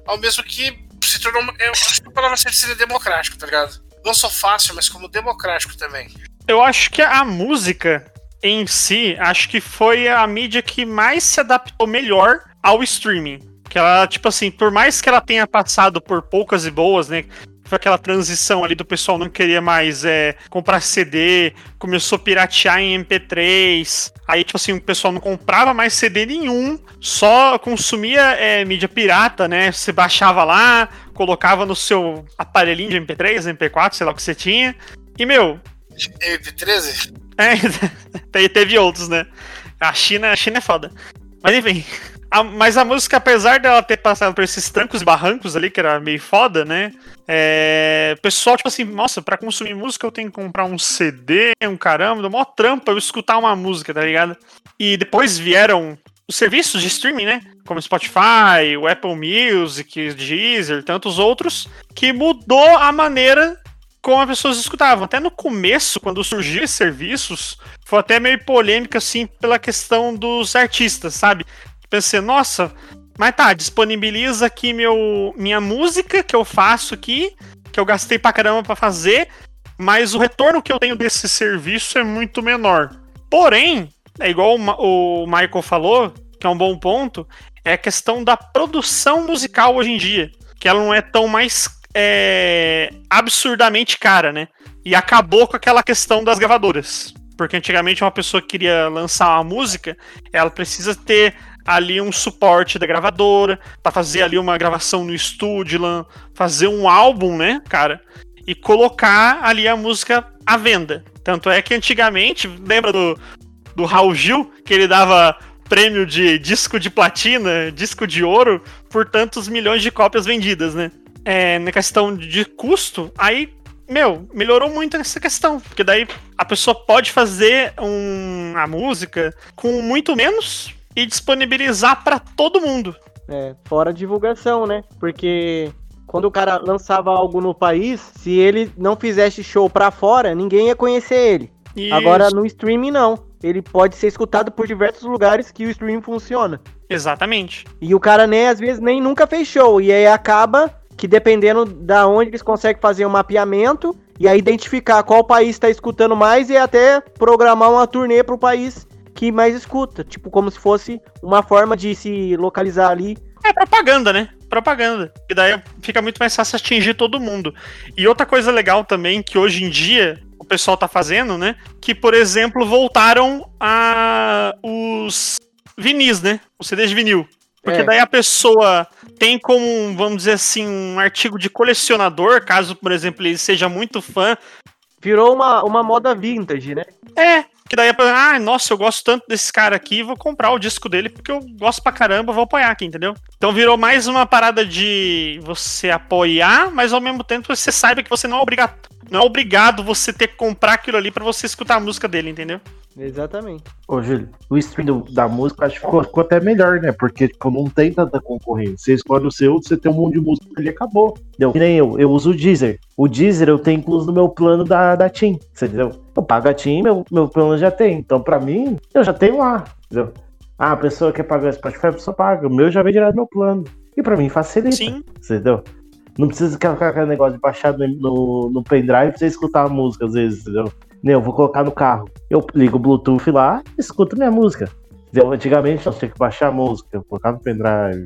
ao mesmo que se tornou. Eu acho que a palavra certa seria democrático, tá ligado? Não só fácil, mas como democrático também. Eu acho que a música em si, acho que foi a mídia que mais se adaptou melhor ao streaming. Que ela, tipo assim, por mais que ela tenha passado por poucas e boas, né? Foi aquela transição ali do pessoal não queria mais é, comprar CD, começou a piratear em MP3. Aí, tipo assim, o pessoal não comprava mais CD nenhum, só consumia é, mídia pirata, né? Você baixava lá, colocava no seu aparelhinho de MP3, MP4, sei lá o que você tinha. E, meu, MP13? é, te- teve outros, né? A China, a China é foda. Mas enfim. A- mas a música, apesar dela ter passado por esses trancos e barrancos ali, que era meio foda, né? É, pessoal, tipo assim, nossa, pra consumir música eu tenho que comprar um CD, um caramba, dá mó trampa eu escutar uma música, tá ligado? E depois vieram os serviços de streaming, né? Como Spotify, o Apple Music, o Deezer, tantos outros, que mudou a maneira como as pessoas escutavam. Até no começo, quando surgiu esses serviços, foi até meio polêmica, assim, pela questão dos artistas, sabe? Pensei, nossa, mas tá, disponibiliza aqui meu, minha música que eu faço aqui, que eu gastei pra caramba pra fazer, mas o retorno que eu tenho desse serviço é muito menor. Porém, é igual o o Michael falou, que é um bom ponto, é a questão da produção musical hoje em dia, que ela não é tão mais é, absurdamente cara, né? E acabou com aquela questão das gravadoras. Porque antigamente uma pessoa que queria lançar uma música, ela precisa ter ali um suporte da gravadora, pra fazer ali uma gravação no estúdio, fazer um álbum, né, cara? E colocar ali a música à venda. Tanto é que antigamente, lembra do, do Raul Gil, que ele dava prêmio de disco de platina, disco de ouro, por tantos milhões de cópias vendidas, né? É, na questão de custo, aí, meu, melhorou muito essa questão. Porque daí a pessoa pode fazer um, a música com muito menos e disponibilizar pra todo mundo. É, fora divulgação, né? Porque quando o cara lançava algo no país, se ele não fizesse show pra fora, ninguém ia conhecer ele. E Agora no streaming não. Ele pode ser escutado por diversos lugares que o streaming funciona. Exatamente. E o cara nem às vezes nem nunca fez show. E aí acaba que dependendo da onde eles conseguem fazer um mapeamento e aí identificar qual país está escutando mais e até programar uma turnê pro país que mais escuta. Tipo, como se fosse uma forma de se localizar ali. É propaganda, né? Propaganda. E daí fica muito mais fácil atingir todo mundo. E outra coisa legal também, que hoje em dia o pessoal tá fazendo, né? Que, por exemplo, voltaram a os vinis, né? Os CDs de vinil. Porque É. daí a pessoa tem como, vamos dizer assim, um artigo de colecionador, caso, por exemplo, ele seja muito fã. Virou uma, uma moda vintage, né? É, Que daí, ah, nossa, eu gosto tanto desse cara aqui, vou comprar o disco dele porque eu gosto pra caramba, vou apoiar aqui, entendeu? Então virou mais uma parada de você apoiar, mas ao mesmo tempo você saiba que você não é obrigado, não é obrigado você ter que comprar aquilo ali para você escutar a música dele, entendeu? Exatamente. Ô, Júlio, o stream do- da música acho que ficou, ficou até melhor, né? Porque, tipo, não tem tanta concorrência. Você escolhe o seu, você tem um monte de música ali acabou. Entendeu? Que nem eu, eu uso o Deezer. O Deezer eu tenho incluso no meu plano da, da TIM, você entendeu? Eu pago a TIM, meu, meu plano já tem. Então, pra mim, eu já tenho lá, entendeu? Ah, a pessoa quer pagar o Spotify, a pessoa paga. O meu já vem direto do meu plano. E pra mim facilita, Sim. entendeu? Não precisa ficar com aquele negócio de baixar no, no, no pendrive pra você escutar a música, às vezes, entendeu? Nem, eu vou colocar no carro. Eu ligo o Bluetooth lá e escuto minha música. Entendeu? Antigamente nós tínhamos que baixar a música, colocar no pendrive,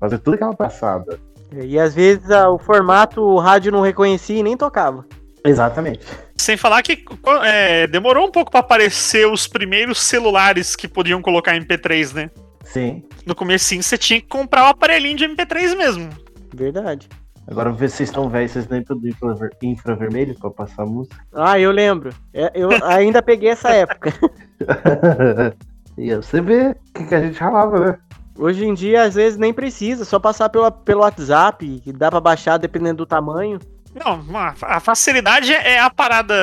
fazer tudo aquela passada. E às vezes o formato o rádio não reconhecia e nem tocava. Exatamente. Sem falar que é, demorou um pouco pra aparecer os primeiros celulares que podiam colocar MP3, né? Sim. No comecinho você tinha que comprar o aparelhinho de MP3 mesmo. Verdade. Agora vocês estão velhos, vocês lembram do infraver- infravermelho pra passar a música? Ah, eu lembro. É, Eu ainda peguei essa época. e você vê o que, que a gente ralava, né? Hoje em dia, às vezes, nem precisa, só passar pelo, pelo WhatsApp, que dá pra baixar dependendo do tamanho. Não, a a facilidade é a parada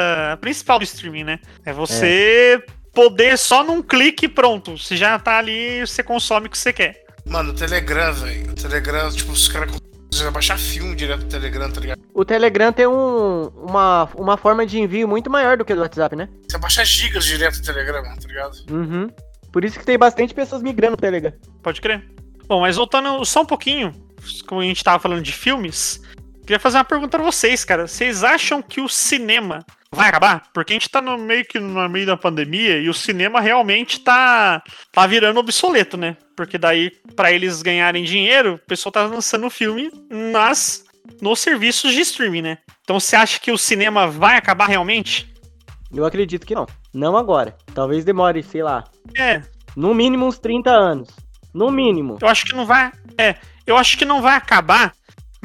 principal do streaming, né? É você poder só num clique pronto. Você já tá ali, você consome o que você quer. Mano, o Telegram, velho. O Telegram, tipo, os caras conseguem baixar filme direto do Telegram, tá ligado? O Telegram tem um, uma, uma forma de envio muito maior do que o do WhatsApp, né? Você baixa gigas direto do Telegram, tá ligado? Uhum. Por isso que tem bastante pessoas migrando pro Telegram. Pode crer. Bom, mas voltando só um pouquinho, como a gente tava falando de filmes, queria fazer uma pergunta pra vocês, cara. Vocês acham que o cinema vai acabar? Porque a gente tá no meio que no meio da pandemia e o cinema realmente tá, tá virando obsoleto, né? Porque daí, pra eles ganharem dinheiro, o pessoal tá lançando filme nas nos serviços de streaming, né? Então você acha que o cinema vai acabar realmente? Eu acredito que não. Não agora. Talvez demore, sei lá, É, no mínimo uns 30 anos. No mínimo. Eu acho que não vai. É, eu acho que não vai acabar,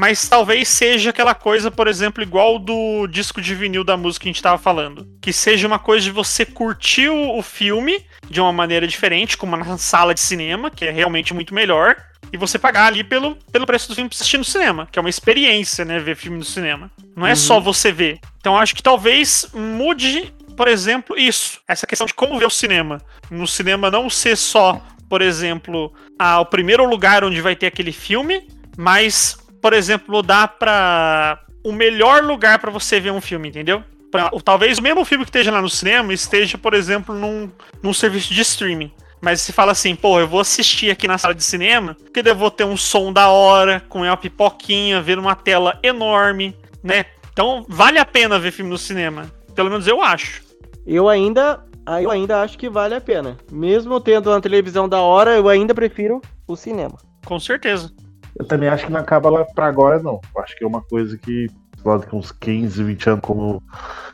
mas talvez seja aquela coisa, por exemplo, igual do disco de vinil da música que a gente tava falando. Que seja uma coisa de você curtir o, filme de uma maneira diferente, como na sala de cinema, que é realmente muito melhor, e você pagar ali pelo, pelo preço do filme pra assistir no cinema, que é uma experiência, né, ver filme no cinema. Não é só você ver. Então acho que talvez mude, por exemplo, isso. Essa questão de como ver o cinema. No cinema não ser só por exemplo, a, o primeiro lugar onde vai ter aquele filme, mas, por exemplo, dá pra. o melhor lugar pra você ver um filme, entendeu? Pra- talvez o mesmo filme que esteja lá no cinema esteja, por exemplo, num, num serviço de streaming. Mas se fala assim, pô, eu vou assistir aqui na sala de cinema, porque eu vou ter um som da hora, com uma pipoquinha, ver uma tela enorme, né? Então vale a pena ver filme no cinema. Pelo menos eu acho. Eu ainda, eu ainda acho que vale a pena. Mesmo tendo uma televisão da hora, eu ainda prefiro o cinema. Com certeza. Eu também acho que não acaba lá pra agora, não. Eu acho que é uma coisa que pode que uns 15, 20 anos, como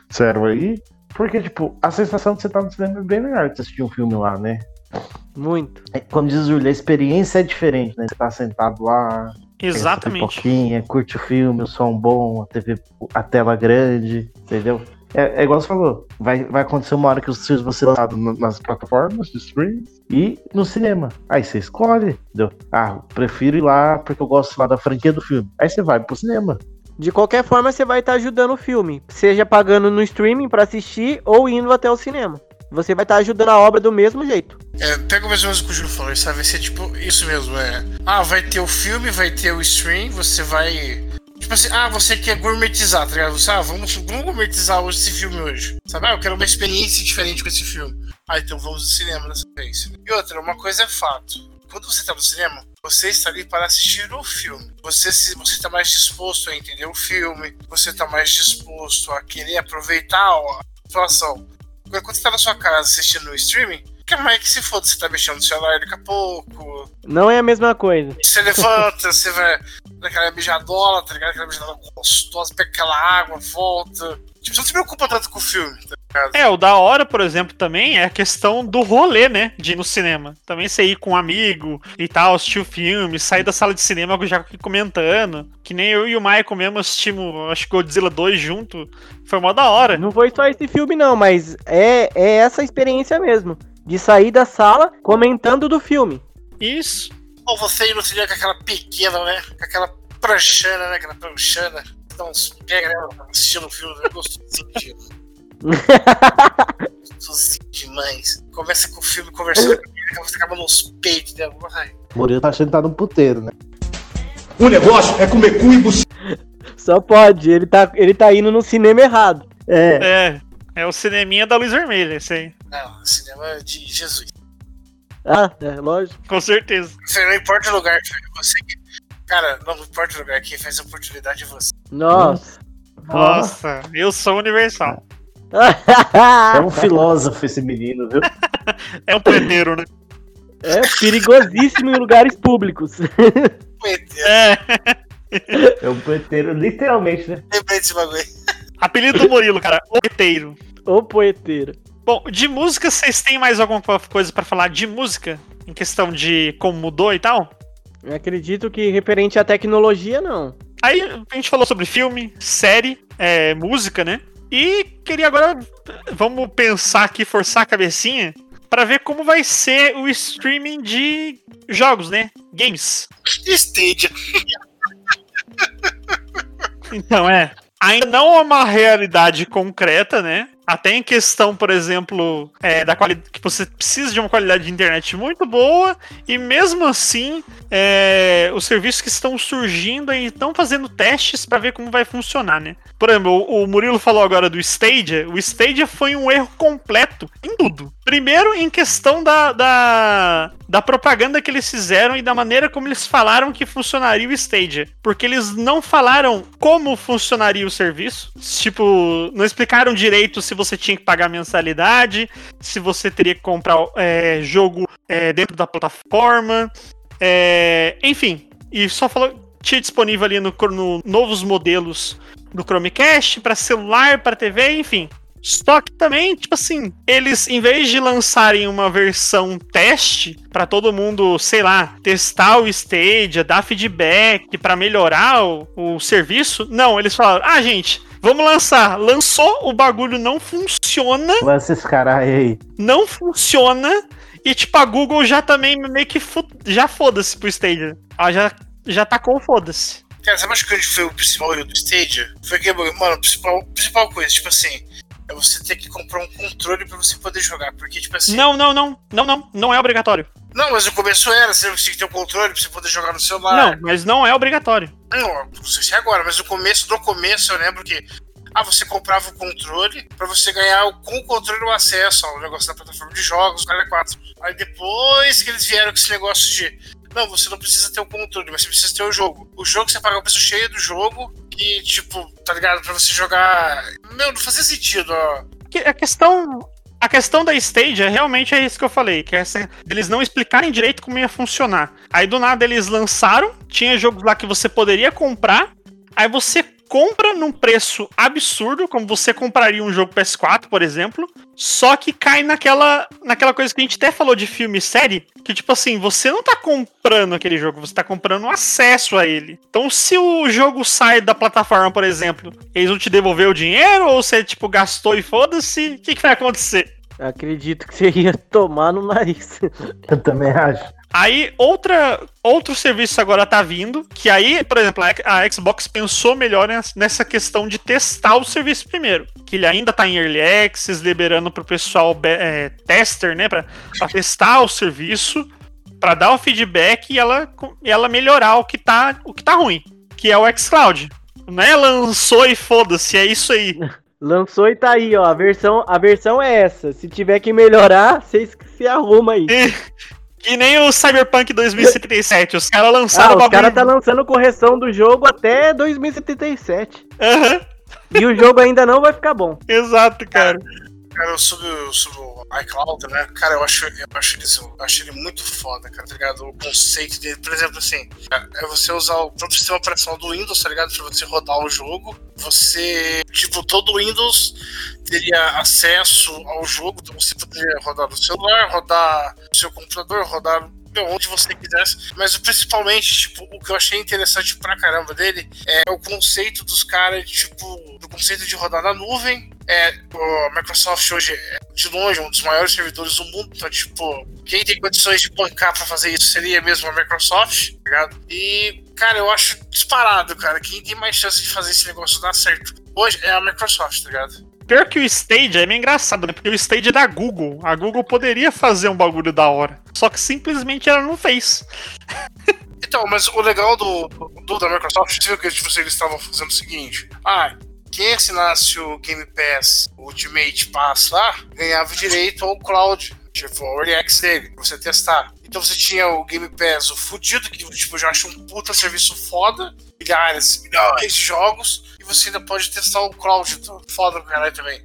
disseram aí. Porque, tipo, a sensação de você estar no cinema é bem melhor de assistir um filme lá, né? Muito. É, Como diz o Júlio, a experiência é diferente, né? Você tá sentado lá, Exatamente. pipoquinha, curte o filme, o som bom, a TV, a tela grande, entendeu? É, é igual você falou, vai, vai acontecer uma hora que os filmes vão ser lançados nas plataformas de streaming e no cinema. Aí você escolhe, entendeu? Ah, prefiro ir lá porque eu gosto lá da franquia do filme. Aí você vai pro cinema. De qualquer forma, você vai estar ajudando o filme. Seja pagando no streaming pra assistir ou indo até o cinema. Você vai estar ajudando a obra do mesmo jeito. É, pega mais ou menos o que o Júlio falou, sabe? Vai ser tipo isso mesmo, é. Ah, vai ter o filme, vai ter o stream, você vai. Tipo assim, ah, você quer gourmetizar, tá ligado? Você, ah, vamos, vamos gourmetizar hoje esse filme hoje. Sabe? Ah, eu quero uma experiência diferente com esse filme. Ah, então vamos no cinema dessa vez. E outra, uma coisa é fato. Quando você tá no cinema, você está ali para assistir o filme. Você se você está mais disposto a entender o filme, você está mais disposto a querer aproveitar a situação. Agora, quando você tá na sua casa assistindo o streaming, que mais que se foda, você tá mexendo no celular daqui a pouco. Não é a mesma coisa. Você levanta, você vai naquela mijadola, tá ligado? Aquela mijadola gostosa, pega aquela água, volta. Tipo, você não se preocupa tanto com o filme, tá É, o da hora, por exemplo, também é a questão do rolê, né? De ir no cinema. Também você ir com um amigo e tal, assistir o filme, sair da sala de cinema já comentando. Que nem eu e o Michael mesmo assistimos, acho que Godzilla 2 junto. Foi mó da hora. Não foi só esse filme, não, mas é, é essa experiência mesmo. De sair da sala comentando do filme. Isso. Ou você ir no cinema com aquela pequena, né? Com aquela pranchana, né? Aquela pranchana. Dá uns pega, né? Assistindo o filme, né? Gostosinho. Gostosinho demais. Começa com o filme conversando com ele, você acaba nos peitos dela. Ai. Murilo tá achando que tá num puteiro, né? O negócio é comer cu e buceta. Só pode, ele tá, ele tá indo no cinema errado. É. É, é o cineminha da luz vermelha, esse aí. Não, cinema de Jesus. Ah, é, lógico. Com certeza. Você não importa o lugar que você. Cara, não importa o lugar, quem faz a oportunidade é você. Nossa. Nossa, eu sou universal. É um filósofo esse menino, viu? É um preteiro, né? É perigosíssimo em lugares públicos. É. É um poeteiro, literalmente, né? Lembrei desse bagulho. Apelido do Murilo, cara. O preteiro. Ô poeteiro. Bom, de música, vocês têm mais alguma coisa pra falar de música? Em questão de como mudou e tal? Eu acredito que referente à tecnologia, não. Aí a gente falou sobre filme, série, é, música, né? E queria agora. Vamos pensar aqui, forçar a cabecinha. Pra ver como vai ser o streaming de jogos, né? Games. Stadia. Então, é. Ainda não é uma realidade concreta, né? Até em questão, por exemplo, é, da qualidade que você precisa de uma qualidade de internet muito boa e mesmo assim é, os serviços que estão surgindo e estão fazendo testes para ver como vai funcionar, né? Por exemplo, o, o Murilo falou agora do Stadia. O Stadia foi um erro completo em tudo. Primeiro, em questão da, da, da propaganda que eles fizeram e da maneira como eles falaram que funcionaria o Stadia. Porque eles não falaram como funcionaria o serviço. Tipo, não explicaram direito se você tinha que pagar mensalidade, se você teria que comprar é, jogo é, dentro da plataforma. É, enfim, e só falou tinha disponível ali no, no novos modelos do Chromecast para celular, para TV, enfim. Só que também, tipo assim, eles, em vez de lançarem uma versão teste para todo mundo, sei lá, testar o Stadia, dar feedback para melhorar o, o serviço, não, eles falaram: ah, gente, vamos lançar. Lançou, o bagulho não funciona. Lança esse caralho aí. Não funciona. E, tipo, a Google já também meio que já foda-se pro Stadia. Ela já, já tacou foda-se. Cara, sabe acho que foi o principal erro do Stadia? Foi que, mano, a principal, principal coisa, tipo assim, é você ter que comprar um controle pra você poder jogar. Porque, tipo assim. Não, não, não. Não, não. Não é obrigatório. Não, mas no começo era, você tinha que ter um controle pra você poder jogar no celular. Não, mas não é obrigatório. Não, não sei se é agora, mas no começo, no começo eu lembro que. Ah, você comprava o controle pra você ganhar com o controle o acesso ao negócio da plataforma de jogos, o cara 4. Aí depois que eles vieram com esse negócio de. Não, você não precisa ter o controle, mas você precisa ter o jogo. O jogo você paga o preço cheio do jogo e, tipo, tá ligado? Pra você jogar. Meu, não fazia sentido, ó. A questão. A questão da Stadia realmente é isso que eu falei, que é eles não explicarem direito como ia funcionar. Aí do nada eles lançaram, tinha jogos lá que você poderia comprar, aí você compra num preço absurdo, como você compraria um jogo PS4, por exemplo, só que cai naquela, naquela coisa que a gente até falou de filme e série, que tipo assim, você não tá comprando aquele jogo, você tá comprando acesso a ele. Então se o jogo sai da plataforma, por exemplo, eles vão te devolver o dinheiro ou você tipo gastou e foda-se, o que, que vai acontecer? Acredito que você ia tomar no nariz. Eu também acho. Aí, outra, outro serviço agora tá vindo, que aí, por exemplo, a Xbox pensou melhor nessa questão de testar o serviço primeiro. Que ele ainda tá em Early Access, liberando pro pessoal é, tester, né, pra, pra testar o serviço, para dar o feedback e ela, ela melhorar o que, tá, o que tá ruim, que é o xCloud. Não é lançou e foda-se, é isso aí. Lançou e tá aí, ó. A versão, a versão é essa. Se tiver que melhorar, vocês se arruma aí. Que nem o Cyberpunk 2077. Os caras lançaram ah, o Os caras tá lançando correção do jogo até 2077. Aham. Uhum. E o jogo ainda não vai ficar bom. Exato, cara. Cara, sobre, sobre o iCloud, né? Cara, eu acho, eu acho, eles- eu acho ele muito foda, cara, tá ligado? O conceito dele, por exemplo, assim, é é você usar o próprio sistema operacional do Windows, tá ligado? Pra você rodar o jogo. Você, tipo, todo o Windows teria acesso ao jogo, então você poderia rodar no celular, rodar no seu computador, rodar onde você quisesse. Mas principalmente, tipo, o que eu achei interessante pra caramba dele é o conceito dos caras, tipo, do conceito de rodar na nuvem. É, a Microsoft hoje é de longe um dos maiores servidores do mundo, então, tipo, quem tem condições de bancar pra fazer isso seria mesmo a Microsoft, tá ligado? E, cara, eu acho disparado, cara, quem tem mais chance de fazer esse negócio dar certo hoje é a Microsoft, tá ligado? Pior que o Stage é meio engraçado, né? Porque o Stage é da Google. A Google poderia fazer um bagulho da hora. Só que simplesmente ela não fez. Então, mas o legal do, do da Microsoft, você viu que tipo, eles estavam fazendo o seguinte: ah, quem assinasse o Game Pass o Ultimate Pass lá, ganhava direito ao cloud, tipo, ao Early dele, pra você testar. Então você tinha o Game Pass, o fudido, que tipo, eu já acho um puta serviço foda, milhares, milhões de jogos, e você ainda pode testar o cloud do foda do caralho também.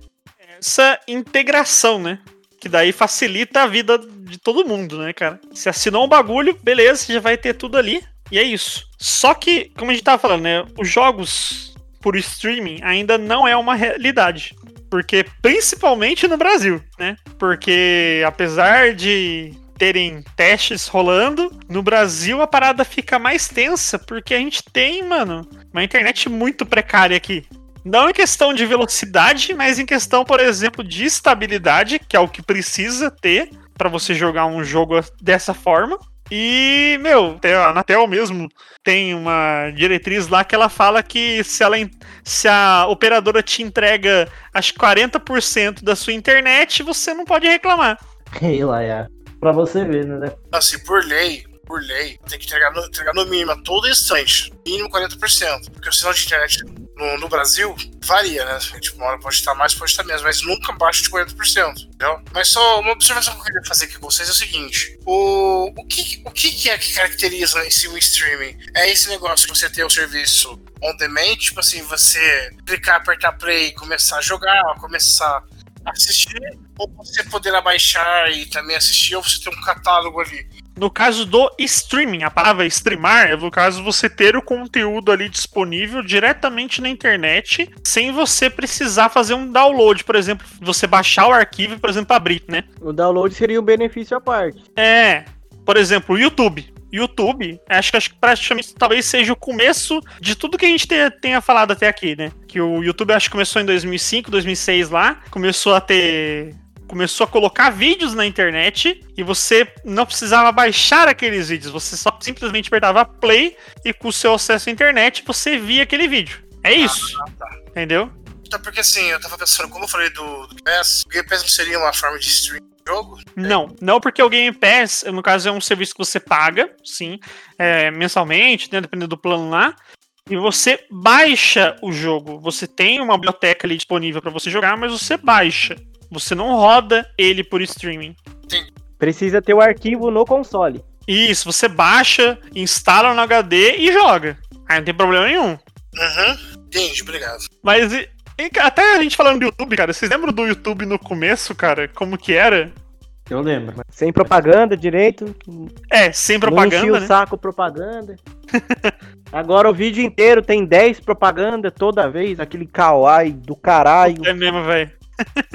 Essa integração, né? Que daí facilita a vida de todo mundo, né, cara? Você assinou um bagulho, beleza, você já vai ter tudo ali. E é isso. Só que, como a gente tava falando, né? Os jogos por streaming ainda não é uma realidade. Porque, principalmente no Brasil, né? Porque, apesar de terem testes rolando, no Brasil a parada fica mais tensa, porque a gente tem, mano, uma internet muito precária aqui. Não em questão de velocidade, mas em questão, por exemplo, de estabilidade, que é o que precisa ter para você jogar um jogo dessa forma. E, meu, a Anatel mesmo tem uma diretriz lá que ela fala que se, ela, se a operadora te entrega acho que 40% da sua internet, você não pode reclamar. Ei, é. Pra você ver, né? Assim, por lei, por lei, tem que entregar no, entregar no mínimo a todo instante, mínimo 40%. Porque o sinal de internet no, no Brasil varia, né? Tipo, uma hora pode estar mais, pode estar menos, mas nunca abaixo de 40%, entendeu? Mas só uma observação que eu queria fazer aqui com vocês é o seguinte: o, o, que, o que é que caracteriza esse o streaming? É esse negócio de você ter o serviço on demand, tipo assim, você clicar, apertar play começar a jogar, começar assistir, ou você poder baixar e também assistir, ou você ter um catálogo ali. No caso do streaming, a palavra streamar é no caso você ter o conteúdo ali disponível diretamente na internet, sem você precisar fazer um download, por exemplo, você baixar o arquivo, por exemplo, abrir, né? O download seria um benefício à parte. É, por exemplo, o YouTube. YouTube, acho que, acho que praticamente talvez seja o começo de tudo que a gente tenha, tenha falado até aqui, né? Que o YouTube acho que começou em 2005, 2006 lá, começou a ter começou a colocar vídeos na internet e você não precisava baixar aqueles vídeos, você só simplesmente apertava play e com o seu acesso à internet você via aquele vídeo. É isso. Ah, tá. Entendeu? Então, porque assim, eu tava pensando, como eu falei do, do Game Pass, o Game Pass não seria uma forma de stream jogo? Não, não porque o Game Pass, no caso, é um serviço que você paga, sim, é, mensalmente, né, dependendo do plano lá, e você baixa o jogo. Você tem uma biblioteca ali disponível para você jogar, mas você baixa. Você não roda ele por streaming. Precisa ter o arquivo no console. Isso, você baixa, instala no HD e joga. Aí não tem problema nenhum. Uhum, entendi, obrigado. Mas até a gente falando do YouTube, cara, vocês lembram do YouTube no começo, cara? Como que era? Eu lembro. Sem propaganda direito. É, sem não enchia propaganda, o né? saco propaganda. Agora o vídeo inteiro tem 10 propaganda toda vez, aquele kawaii do caralho, É mesmo, velho.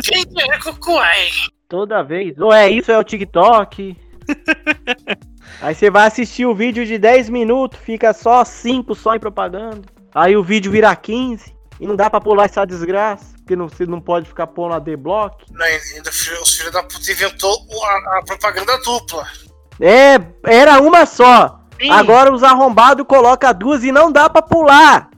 Quem é Kukuai? toda vez. Ou é isso, é o TikTok. Aí você vai assistir o vídeo de 10 minutos, fica só 5 só em propaganda. Aí o vídeo vira 15 e não dá pra pular essa desgraça, porque não, você não pode ficar pondo a D-Block. Ainda os filhos da puta inventou a, a propaganda dupla. É, era uma só. Sim. Agora os arrombados colocam duas e não dá pra pular.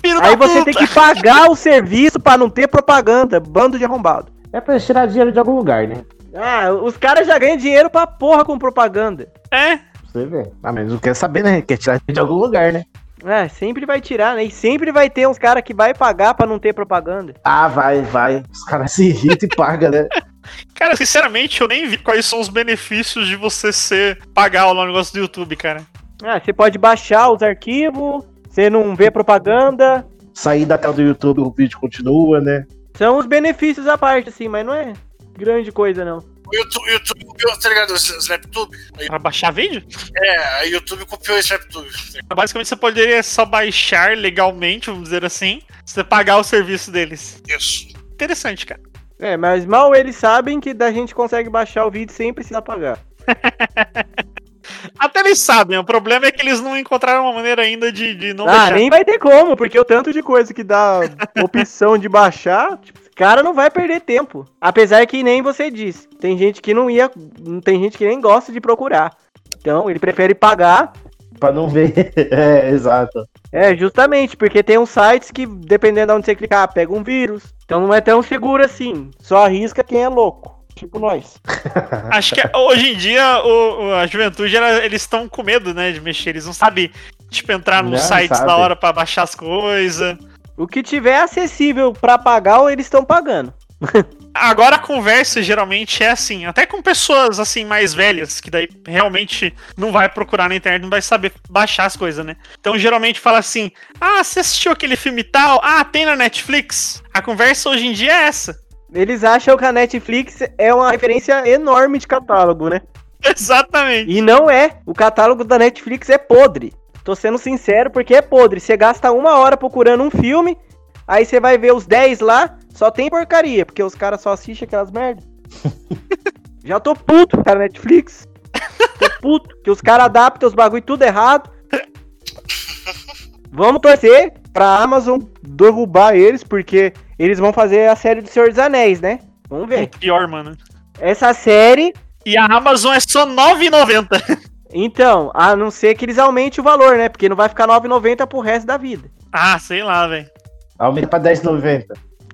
Filho Aí da você puta! tem que pagar o serviço pra não ter propaganda. Bando de arrombado. É pra tirar dinheiro de algum lugar, né? Ah, os caras já ganham dinheiro pra porra com propaganda. É, Pra você ver. Ah, mas não quer saber, né? Quer tirar de algum lugar, né? É, sempre vai tirar, né? E sempre vai ter uns caras que vai pagar pra não ter propaganda. Ah, vai, vai. Os caras se irritam e pagam, né? Cara, sinceramente, eu nem vi quais são os benefícios de você ser pagar o negócio do YouTube, cara. Ah, você pode baixar os arquivos, você não vê propaganda. Sair da tela do YouTube, o vídeo continua, né? São os benefícios à parte, assim, mas não é grande coisa, não. O YouTube, YouTube copiou, tá ligado? O SnapTube. Aí- Pra baixar vídeo? É, a YouTube copiou o SnapTube. Basicamente você poderia só baixar legalmente, vamos dizer assim, se você pagar o serviço deles. Isso. Interessante, cara. É, mas mal eles sabem que da gente consegue baixar o vídeo sem precisar pagar. Até eles sabem, o problema é que eles não encontraram uma maneira ainda de, de não ah, deixar. nem vai ter como, porque o tanto de coisa que dá opção de baixar, tipo, cara não vai perder tempo. Apesar que nem você disse, tem gente que não ia, tem gente que nem gosta de procurar. Então, ele prefere pagar. Pra não ver. É, exato. É, justamente, porque tem uns sites que, dependendo de onde você clicar, pega um vírus. Então não é tão seguro assim. Só arrisca quem é louco. Tipo nós. Acho que hoje em dia o, o- a juventude, ela- eles estão com medo, né, de mexer. Eles não sabem, tipo, entrar nos sites sabe. da hora pra baixar as coisas. O que tiver acessível pra pagar, eles estão pagando. Agora a conversa geralmente é assim, até com pessoas assim mais velhas, que daí realmente não vai procurar na internet, não vai saber baixar as coisas, né? Então geralmente fala assim: "Ah, você assistiu aquele filme tal? Ah, tem na Netflix?". A conversa hoje em dia é essa. Eles acham que a Netflix é uma referência enorme de catálogo, né? Exatamente. E não é. O catálogo da Netflix é podre. Tô sendo sincero porque é podre. Você gasta uma hora procurando um filme, aí você vai ver os 10 lá, só tem porcaria, porque os caras só assistem aquelas merdas. Já tô puto, cara, Netflix. Tô puto, que os caras adaptam os bagulho tudo errado. Vamos torcer pra Amazon derrubar eles, porque eles vão fazer a série do Senhor dos Anéis, né? Vamos O ver. pior, mano. Essa série E a Amazon é só R$ 9,90. Então, a não ser que eles aumentem o valor, né? Porque não vai ficar 9,90 pro resto da vida. Ah, sei lá, velho. Aumenta pra 10,90.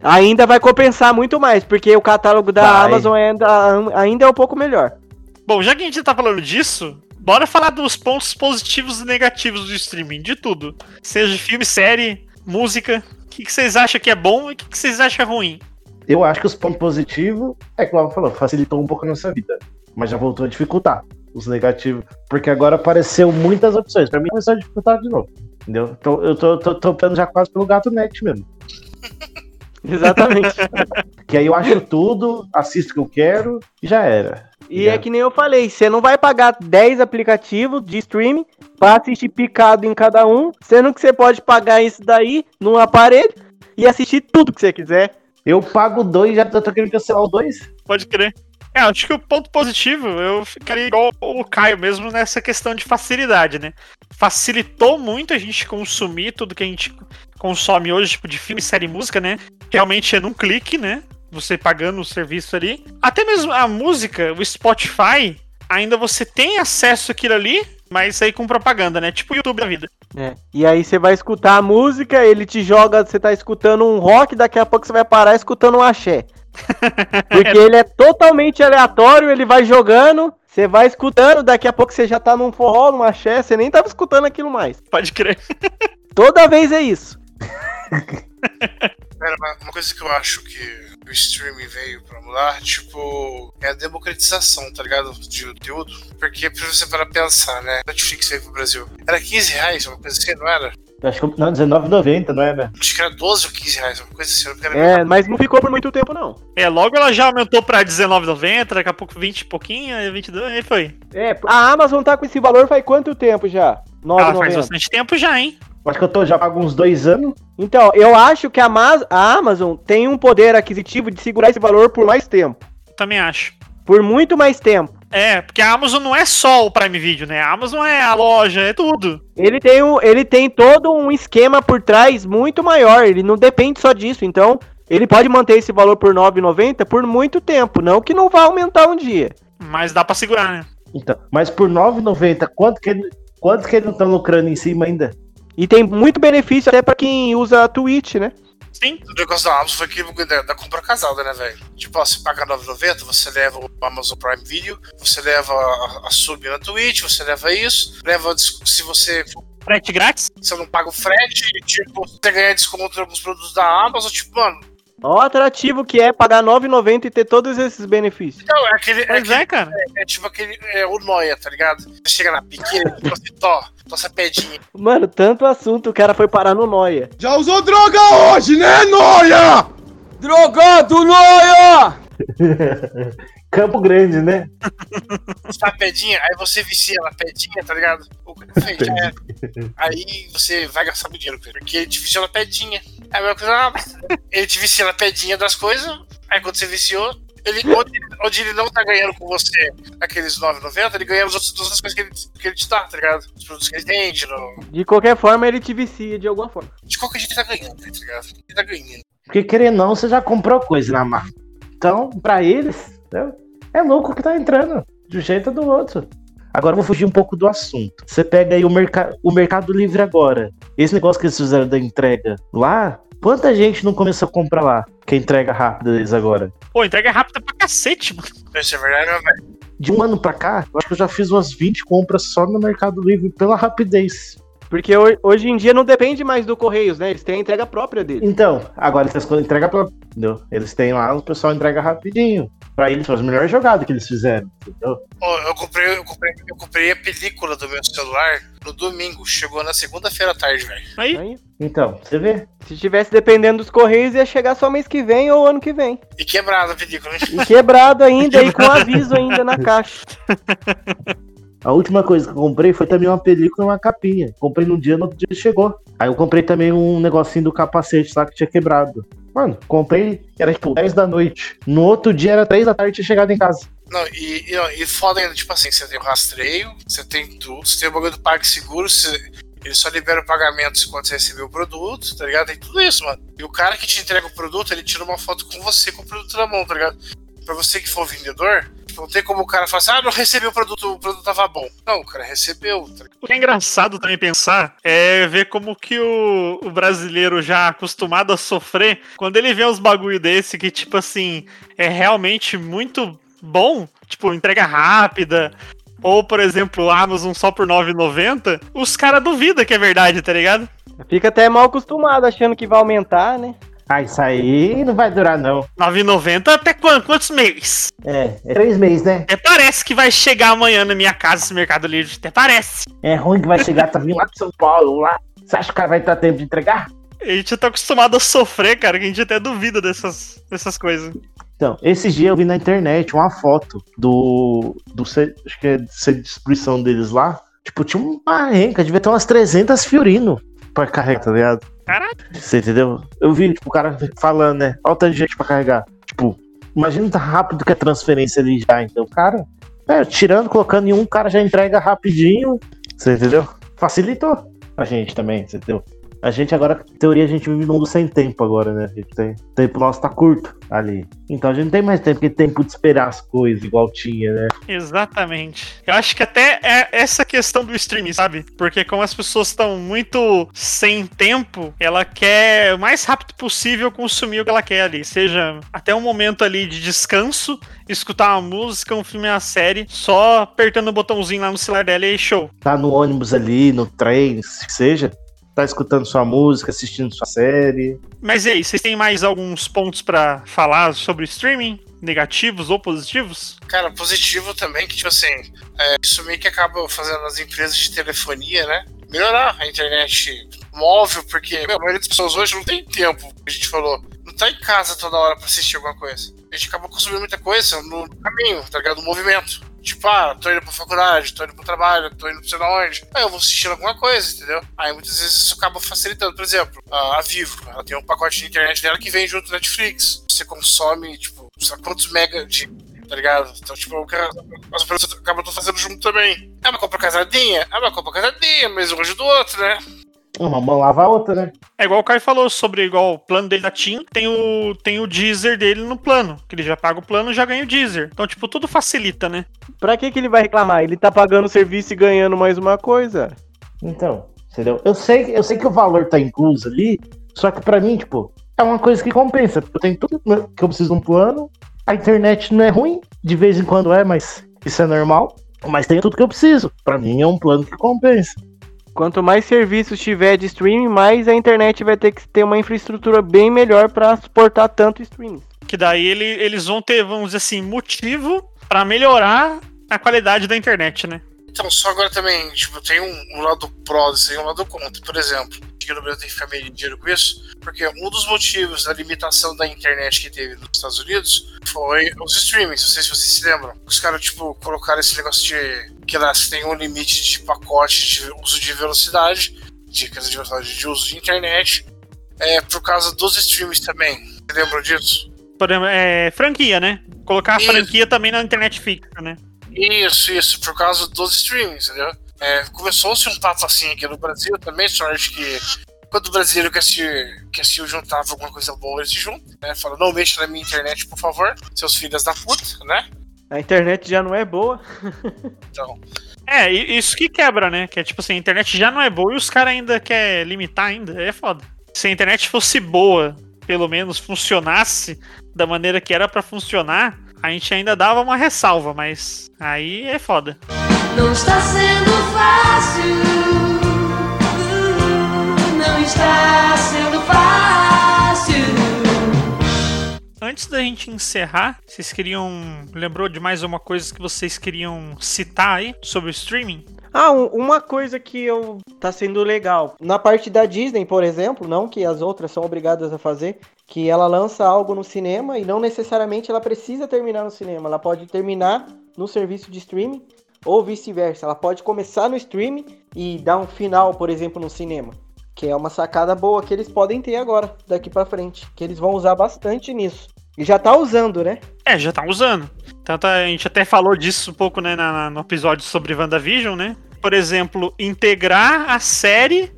Ainda vai compensar muito mais, porque o catálogo da Vai. Amazon ainda, ainda é um pouco melhor. Bom, já que a gente tá falando disso, bora falar dos pontos positivos e negativos do streaming, de tudo. Seja filme, série, música. O que, que vocês acham que é bom e o que, que vocês acham ruim? Eu acho que os pontos positivos, é como ela falou, facilitou um pouco a nossa vida. Mas já voltou a dificultar os negativos. Porque agora apareceu muitas opções. Pra mim começou a dificultar de novo. Entendeu? Então eu tô, tô, tô optando já quase pelo gato net mesmo. Exatamente. Que aí eu acho tudo, assisto o que eu quero e já era. e é que nem eu falei, você não vai pagar 10 aplicativos de streaming pra assistir picado em cada um, sendo que você pode pagar isso daí num aparelho e assistir tudo que você quiser. Eu pago dois já tô querendo cancelar o dois. Pode crer. É, acho que o ponto positivo, eu ficaria igual o Caio mesmo nessa questão de facilidade, né? Facilitou muito a gente consumir tudo que a gente consome hoje, tipo de filme, série e música, né? Realmente é num clique, né? Você pagando o serviço ali. Até mesmo a música, o Spotify, ainda você tem acesso àquilo ali, mas aí com propaganda, né? Tipo o YouTube da vida. É. E aí você vai escutar a música, ele te joga, você tá escutando um rock, daqui a pouco você vai parar escutando um axé. Porque ele é totalmente aleatório, ele vai jogando, você vai escutando, daqui a pouco você já tá num forró, num axé, você nem tava escutando aquilo mais. Pode crer. Toda vez é isso. Cara, uma, uma coisa que eu acho que o streaming veio pra mudar, tipo, é a democratização, tá ligado? De conteúdo. Porque pra você parar pra pensar, né? Netflix veio pro Brasil. Era 15 reais, uma coisa assim, não era? Eu acho que não, R$19,90, não é, né? Acho que era 12 ou 15 reais, uma coisa assim. É, mas não ficou por muito tempo, não. É, logo ela já aumentou pra R$19,90, daqui a pouco 20 e pouquinho, aí 22, aí foi. É, a Amazon tá com esse valor faz quanto tempo já? Ah, faz 9,90. bastante tempo já, hein? Acho que eu tô já pago uns dois anos. Então, eu acho que a, Mas- a Amazon tem um poder aquisitivo de segurar esse valor por mais tempo. Também acho. Por muito mais tempo. É, porque a Amazon não é só o Prime Video, né? A Amazon é a loja, é tudo. Ele tem, um, ele tem todo um esquema por trás muito maior. Ele não depende só disso. Então, ele pode manter esse valor por R$ 9,90 por muito tempo. Não que não vá aumentar um dia. Mas dá pra segurar, né? Então, mas por R$9,90, quanto que ele, quanto que ele não tá lucrando em cima ainda? E tem muito benefício até pra quem usa a Twitch, né? Sim. O negócio da Amazon foi bagulho da, da compra casada, né, velho? Tipo, ó, você paga R$ 9,90, você leva o Amazon Prime Video, você leva a, a sub na Twitch, você leva isso, leva, se você, Frete grátis? você não paga o frete, tipo, você ganha desconto em alguns produtos da Amazon, tipo, mano, Ó, atrativo que é pagar R$ 9,90 e ter todos esses benefícios. então, é aquele, é, Pois aquele- é, cara. é tipo aquele, é o Noia, tá ligado? Você chega na pequena, assim, tó, tó essa pedinha. Mano, tanto assunto, o cara foi parar no Noia. Já usou droga hoje, né, Noia? Drogado, noia! Campo Grande, né? Você tá pedinha, aí você vicia na pedinha, tá ligado? Era. Aí você vai gastar muito dinheiro com ele, porque ele te viciou na pedinha. Aí a mesma coisa, ah, ele te vicia na pedinha das coisas, aí quando você viciou, ele, onde, onde ele não tá ganhando com você aqueles 9,90, ele ganha as outras, as outras coisas que ele, que ele te dá, tá ligado? Os produtos que ele vende, no- De qualquer forma, ele te vicia de alguma forma. de qualquer jeito ele tá ganhando, tá ligado? Ele tá ganhando. Porque querendo ou não, você já comprou coisa na marca. Então, pra eles, né, é louco que tá entrando. De um jeito ou do outro. Agora eu vou fugir um pouco do assunto. Você pega aí o, merca o Mercado Livre agora. Esse negócio que eles fizeram da entrega lá, quanta gente não começou a comprar lá? Que é entrega rápida deles agora. Pô, entrega rápida pra cacete, mano. Isso é verdade, velho. De um ano pra cá, eu acho que eu já fiz umas 20 compras só no Mercado Livre pela rapidez. Porque ho- hoje em dia não depende mais do Correios, né? Eles têm a entrega própria deles. Então, agora essas coisas entrega pra. Entendeu? Eles têm lá, o pessoal entrega rapidinho. Pra eles, foi as melhores jogadas que eles fizeram. Entendeu? Ó, eu, comprei, eu, comprei, eu comprei a película do meu celular no domingo, chegou na segunda-feira à tarde, velho. Aí, Aí, Então, você vê? se tivesse dependendo dos Correios, ia chegar só mês que vem ou ano que vem. E quebrada a película, né? E quebrado ainda e com aviso ainda na caixa. A última coisa que eu comprei foi também uma película e uma capinha. Comprei num dia, no outro dia chegou. Aí eu comprei também um negocinho do capacete lá que tinha quebrado. Mano, comprei, era tipo 10 da noite. No outro dia era 3 da tarde e tinha chegado em casa. Não, e, e, e foda ainda, tipo assim, você tem o rastreio, você tem tudo, você tem o bagulho do Parque Seguro, você, ele só libera o pagamento quando você receber o produto, tá ligado? Tem tudo isso, mano. E o cara que te entrega o produto, ele tira uma foto com você com o produto na mão, tá ligado? Pra você que for vendedor, não tem como o cara falar assim, ah, não recebi o produto, o produto tava bom. Não, o cara recebeu, tá o que é engraçado também pensar é ver como que o, o brasileiro já acostumado a sofrer, quando ele vê uns bagulho desse que, tipo assim, é realmente muito bom, tipo, entrega rápida, ou, por exemplo, Amazon só por R$ 9,90, os caras duvidam que é verdade, tá ligado? Fica até mal acostumado achando que vai aumentar, né? Ah, isso aí não vai durar, não. R$ 9,90 até quan- quantos meses? É, é três meses, né? Até parece que vai chegar amanhã na minha casa esse Mercado Livre, até parece. É ruim que vai chegar, vindo lá de São Paulo, lá. Você acha que o cara vai ter tempo de entregar? A gente tá acostumado a sofrer, cara, que a gente até duvida dessas, dessas coisas. Então, esses dias eu vi na internet uma foto do. do acho que é de distribuição deles lá. Tipo, tinha uma renca, devia ter umas 300 fiorino pra carregar, tá ligado? Caralho. Você entendeu? Eu vi, tipo, o cara falando, né? Olha o tanto de gente pra carregar. Tipo, imagina tá rápido que a transferência ali já. Então, cara, é, tirando, colocando em um, o cara já entrega rapidinho. Você entendeu? Facilitou pra gente também, você entendeu? A gente agora, em teoria, a gente vive num mundo sem tempo agora, né? A gente tem, o tempo nosso tá curto ali. Então a gente não tem mais tempo que tempo de esperar as coisas igual tinha, né? Exatamente. Eu acho que até é essa questão do streaming, sabe? Porque como as pessoas estão muito sem tempo, ela quer o mais rápido possível consumir o que ela quer ali. Seja até um momento ali de descanso, escutar uma música, um filme, uma série, só apertando o botãozinho lá no celular dela e show. Tá no ônibus ali, no trem, se seja. Tá escutando sua música, assistindo sua série. Mas e aí, vocês têm mais alguns pontos pra falar sobre streaming? Negativos ou positivos? Cara, positivo também, que tipo assim, é, isso meio que acaba fazendo as empresas de telefonia, né? Melhorar a internet móvel, porque meu, a maioria das pessoas hoje não tem tempo, como a gente falou. Não tá em casa toda hora pra assistir alguma coisa. A gente acaba consumindo muita coisa no caminho, tá ligado? No movimento. Tipo, ah, tô indo pra faculdade, tô indo pro trabalho, tô indo pra sei lá onde. Aí eu vou assistindo alguma coisa, entendeu? Aí muitas vezes isso acaba facilitando. Por exemplo, a Vivo, ela tem um pacote de internet dela que vem junto Netflix. Você consome, tipo, sabe quantos mega de. Tá ligado? Então, tipo, as pessoas acabam fazendo junto também. É uma compra casadinha? É uma compra casadinha, mas um do outro, né? Uma mão lava a outra, né? É igual o Caio falou sobre igual o plano dele da TIM, tem o, tem o Deezer dele no plano, que ele já paga o plano e já ganha o Deezer. Então, tipo, tudo facilita, né? Pra que, que ele vai reclamar? Ele tá pagando o serviço e ganhando mais uma coisa. Então, entendeu? Eu sei, eu sei que o valor tá incluso ali, só que pra mim, tipo, é uma coisa que compensa. Eu tenho tudo que eu preciso de um plano, a internet não é ruim, de vez em quando é, mas isso é normal. Mas tem tudo que eu preciso. Pra mim é um plano que compensa. Quanto mais serviços tiver de streaming, mais a internet vai ter que ter uma infraestrutura bem melhor pra suportar tanto streaming. Que daí ele, eles vão ter, vamos dizer assim, motivo pra melhorar a qualidade da internet, né? Então, só agora também, tipo, tem um, um lado pró aí, um lado contra. Por exemplo, que no Brasil tem que ficar meio dinheiro com isso, porque um dos motivos da limitação da internet que teve nos Estados Unidos foi os streamings. Não sei se vocês se lembram. Os caras, tipo, colocaram esse negócio de que lá tem um limite de pacote de uso de velocidade, de, quer dizer, de velocidade de uso de internet, é, por causa dos streamings também. Você lembra disso? Exemplo, é, franquia, né? Colocar a Isso. franquia também na internet fixa, né? Isso, isso, por causa dos streamings, entendeu? É, Começou-se um papo assim aqui no Brasil também, sorte que quando o brasileiro quer se, quer se juntar pra alguma coisa boa, ele se junta, né? Fala, não mexa na minha internet, por favor, seus filhos da puta, né? A internet já não é boa. Então, É, e- isso que quebra, né? Que é tipo assim, a internet já não é boa e os caras ainda querem limitar ainda. É foda. Se a internet fosse boa, pelo menos funcionasse da maneira que era pra funcionar, a gente ainda dava uma ressalva, mas aí é foda. Não está sendo fácil. Não está sendo fácil. Antes da gente encerrar, vocês queriam. Lembrou de mais uma coisa que vocês queriam citar aí sobre o streaming? Ah, um- uma coisa que eu tá sendo legal. Na parte da Disney, por exemplo, não que as outras são obrigadas a fazer, que ela lança algo no cinema e não necessariamente ela precisa terminar no cinema. Ela pode terminar no serviço de streaming ou vice-versa. Ela pode começar no streaming e dar um final, por exemplo, no cinema. Que é uma sacada boa que eles podem ter agora, daqui pra frente. Que eles vão usar bastante nisso. E já tá usando, né? É, já tá usando. Tanto a gente até falou disso um pouco né, na- no episódio sobre WandaVision, né? Por exemplo, integrar a série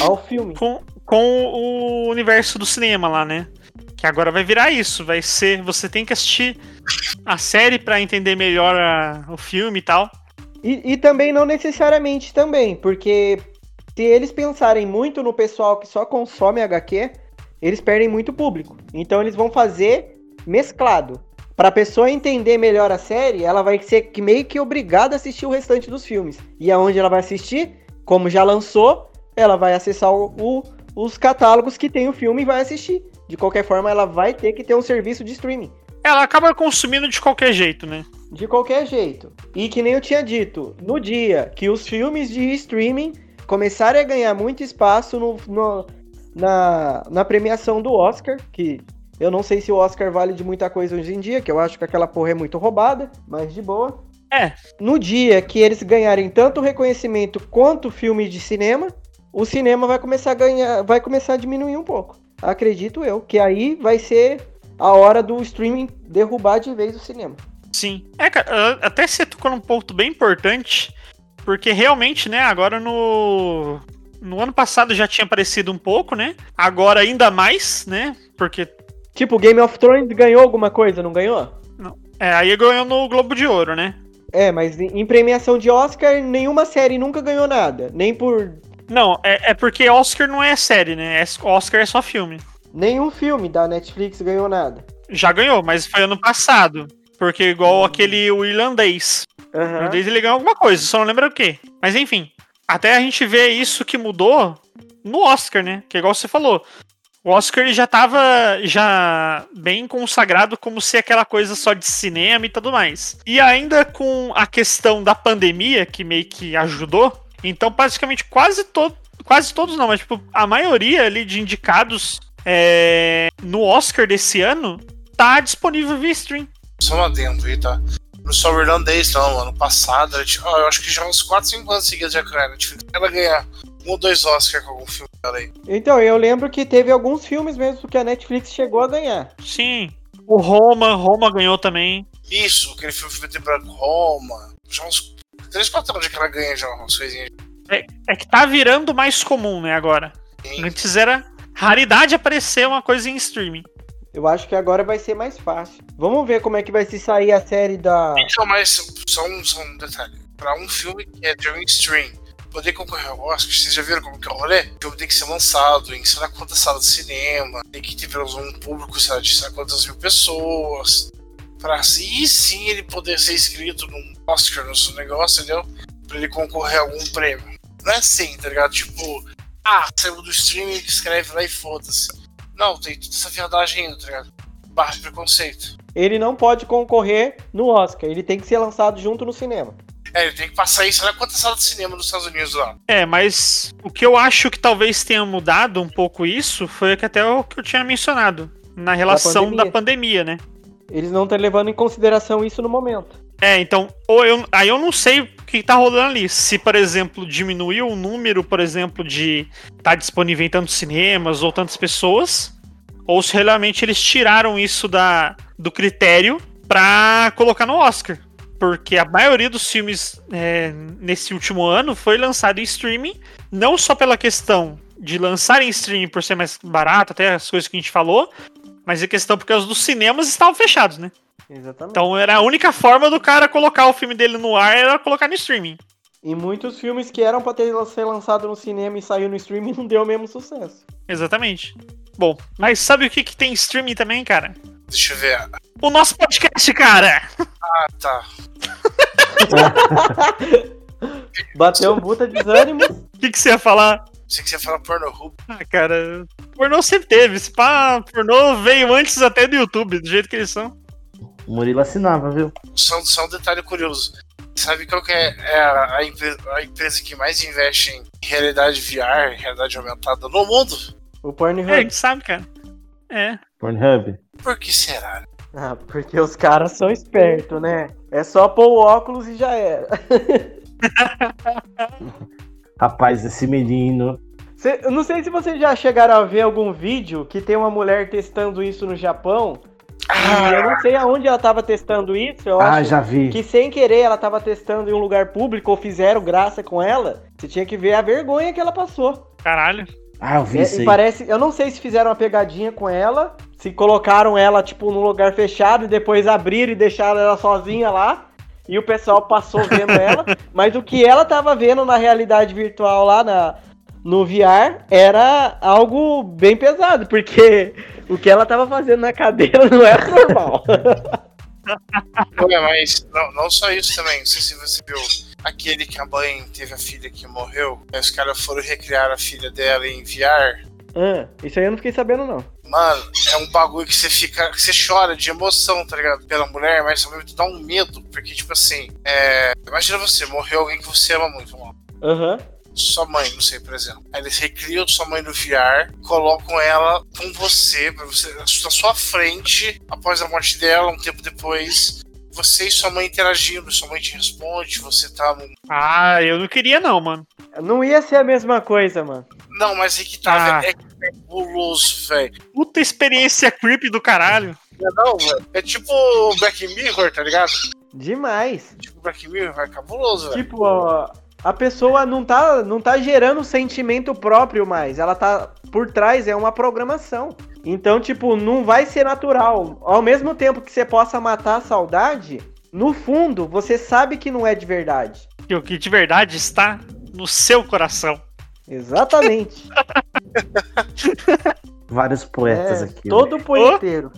Ao filme. com, com o universo do cinema lá, né? Que agora vai virar isso, vai ser. Você tem que assistir a série pra entender melhor a- o filme e tal. E, e também não necessariamente também, porque se eles pensarem muito no pessoal que só consome HQ, eles perdem muito público. Então eles vão fazer mesclado. Pra pessoa entender melhor a série, ela vai ser meio que obrigada a assistir o restante dos filmes. E aonde ela vai assistir, como já lançou, ela vai acessar o- o- os catálogos que tem o filme e vai assistir. De qualquer forma, ela vai ter que ter um serviço de streaming. Ela acaba consumindo de qualquer jeito, né? De qualquer jeito. E que nem eu tinha dito, no dia que os filmes de streaming começarem a ganhar muito espaço no, no- na, na premiação do Oscar, que eu não sei se o Oscar vale de muita coisa hoje em dia, que eu acho que aquela porra é muito roubada, mas de boa. É. No dia que eles ganharem tanto reconhecimento quanto filme de cinema, o cinema vai começar a ganhar, vai começar a diminuir um pouco. Acredito eu, que aí vai ser a hora do streaming derrubar de vez o cinema. Sim. É, cara, até você tocou num ponto bem importante, porque realmente, né, agora no. No ano passado já tinha aparecido um pouco, né? Agora ainda mais, né? Porque. Tipo, Game of Thrones ganhou alguma coisa, não ganhou? Não. É, aí ganhou no Globo de Ouro, né? É, mas em em premiação de Oscar, nenhuma série nunca ganhou nada. Nem por. Não, é, é porque Oscar não é série, né? É- Oscar é só filme. Nenhum filme da Netflix ganhou nada. Já ganhou, mas foi ano passado. Porque igual aquele o irlandês. O Aham. irlandês ele ganhou alguma coisa, só não lembro o quê. Mas enfim, até a gente vê isso que mudou no Oscar, né? Que igual você falou. O Oscar ele já tava já bem consagrado como ser aquela coisa só de cinema e tudo mais. E ainda com a questão da pandemia, que meio que ajudou, então praticamente quase todo, quase todos não, mas tipo, a maioria ali de indicados é, no Oscar desse ano tá disponível via stream. só um adendo aí, tá? Não só o irlandês, não. Ano passado, eu acho que já uns 4, 5 anos seguidos já Netflix ela ganhar um ou dois Oscars com algum filme dela aí. Então, eu lembro que teve alguns filmes mesmo que a Netflix chegou a ganhar. Sim. O Roma, Roma ganhou também. Isso, aquele filme preto e branco Roma. Já uns 3, 4 anos que ela ganha já umas coisinhas. É, é que tá virando mais comum, né, agora. Sim. Antes era raridade aparecer uma coisa em streaming. Eu acho que agora vai ser mais fácil. Vamos ver como é que vai se sair a série da. Então, mas só um, só um detalhe. Pra um filme que é de um stream poder concorrer ao Oscar, vocês já viram como que é o rolê? O filme tem que ser lançado em sei lá quantas salas de cinema, tem que ter um público, sei lá, de sei lá quantas mil pessoas. Pra aí sim ele poder ser inscrito num Oscar no seu negócio, entendeu? Pra ele concorrer a algum prêmio. Não é assim, tá ligado? Tipo, ah, saiu do streaming, escreve lá e foda-se. Não, tem toda essa viadagem ainda, tá ligado? Barra de preconceito. Ele não pode concorrer no Oscar. Ele tem que ser lançado junto no cinema. É, ele tem que passar isso lá quantas salas de cinema nos Estados Unidos lá. É, mas o que eu acho que talvez tenha mudado um pouco isso foi que até o que eu tinha mencionado. Na relação da pandemia, pandemia. né? Eles não estão levando em consideração isso no momento. É, então, ou eu, aí eu não sei o que tá rolando ali. Se, por exemplo, diminuiu o número, por exemplo, de estar tá disponível em tantos cinemas ou tantas pessoas, ou se realmente eles tiraram isso da, do critério pra colocar no Oscar. Porque a maioria dos filmes é, nesse último ano foi lançado em streaming, não só pela questão de lançar em streaming por ser mais barato, até as coisas que a gente falou, mas a questão porque os dos cinemas estavam fechados, né? Exatamente. Então era a única forma do cara colocar o filme dele no ar era colocar no streaming. E muitos filmes que eram pra ter ser lançado no cinema e saiu no streaming não deu o mesmo sucesso. Exatamente. Bom, mas sabe o que, que tem streaming também, cara? Deixa eu ver. O nosso podcast, cara! Ah, tá. Bateu um puta desânimo. O que, que você ia falar? Sei que você ia falar Pornhub. Ah, cara, pornô sempre teve. Esse pá, pornô veio antes até do YouTube, do jeito que eles são. O Murilo assinava, viu? Só, só um detalhe curioso. Sabe qual que é, é a, a, empresa, a, empresa, que mais investe em realidade VR, realidade aumentada no mundo? O Pornhub. É, a gente sabe, cara. É. Pornhub. Por que será? Ah, porque os caras são espertos, né? É só pôr o óculos e já era. Rapaz, esse menino. Cê, eu não sei se vocês já chegaram a ver algum vídeo que tem uma mulher testando isso no Japão. Ah. Eu não sei aonde ela tava testando isso. Eu ah, acho já vi. Que sem querer ela tava testando em um lugar público ou fizeram graça com ela. Você tinha que ver a vergonha que ela passou. Caralho. Ah, eu vi é, isso aí. parece, eu não sei se fizeram uma pegadinha com ela, se colocaram ela tipo num lugar fechado e depois abriram e deixaram ela sozinha lá. E o pessoal passou vendo ela, mas o que ela tava vendo na realidade virtual lá na, no VR era algo bem pesado, porque o que ela tava fazendo na cadeira não era normal. Ué, mas não, não só isso também, não sei se você viu aquele que a mãe teve a filha que morreu, aí os caras foram recriar a filha dela em VR. Ah, isso aí eu não fiquei sabendo, não. Mano, é um bagulho que você fica. que você chora de emoção, tá ligado? Pela mulher, mas ao mesmo tempo dá um medo. Porque, tipo assim, é... imagina você, morreu alguém que você ama muito, mano. Aham. Uhum. Sua mãe, não sei, por exemplo. Aí eles recriam sua mãe no VR, colocam ela com você, pra você, na sua frente, após a morte dela, um tempo depois você e sua mãe interagindo, sua mãe te responde, você tá no... Ah, eu não queria não, mano. Não ia ser a mesma coisa, mano. Não, mas é que tá, ah. é cabuloso, velho. Puta experiência creepy do caralho. Não, é não velho. É tipo Black Mirror, tá ligado? Demais. Tipo Black Mirror, é cabuloso, velho. Tipo, ó, a pessoa não tá, não tá gerando sentimento próprio mais. Ela tá por trás, é uma programação. Então, tipo, não vai ser natural. Ao mesmo tempo que você possa matar a saudade, no fundo, você sabe que não é de verdade. E o que de verdade está no seu coração. Exatamente. Vários poetas é, aqui. Todo né? poeteiro.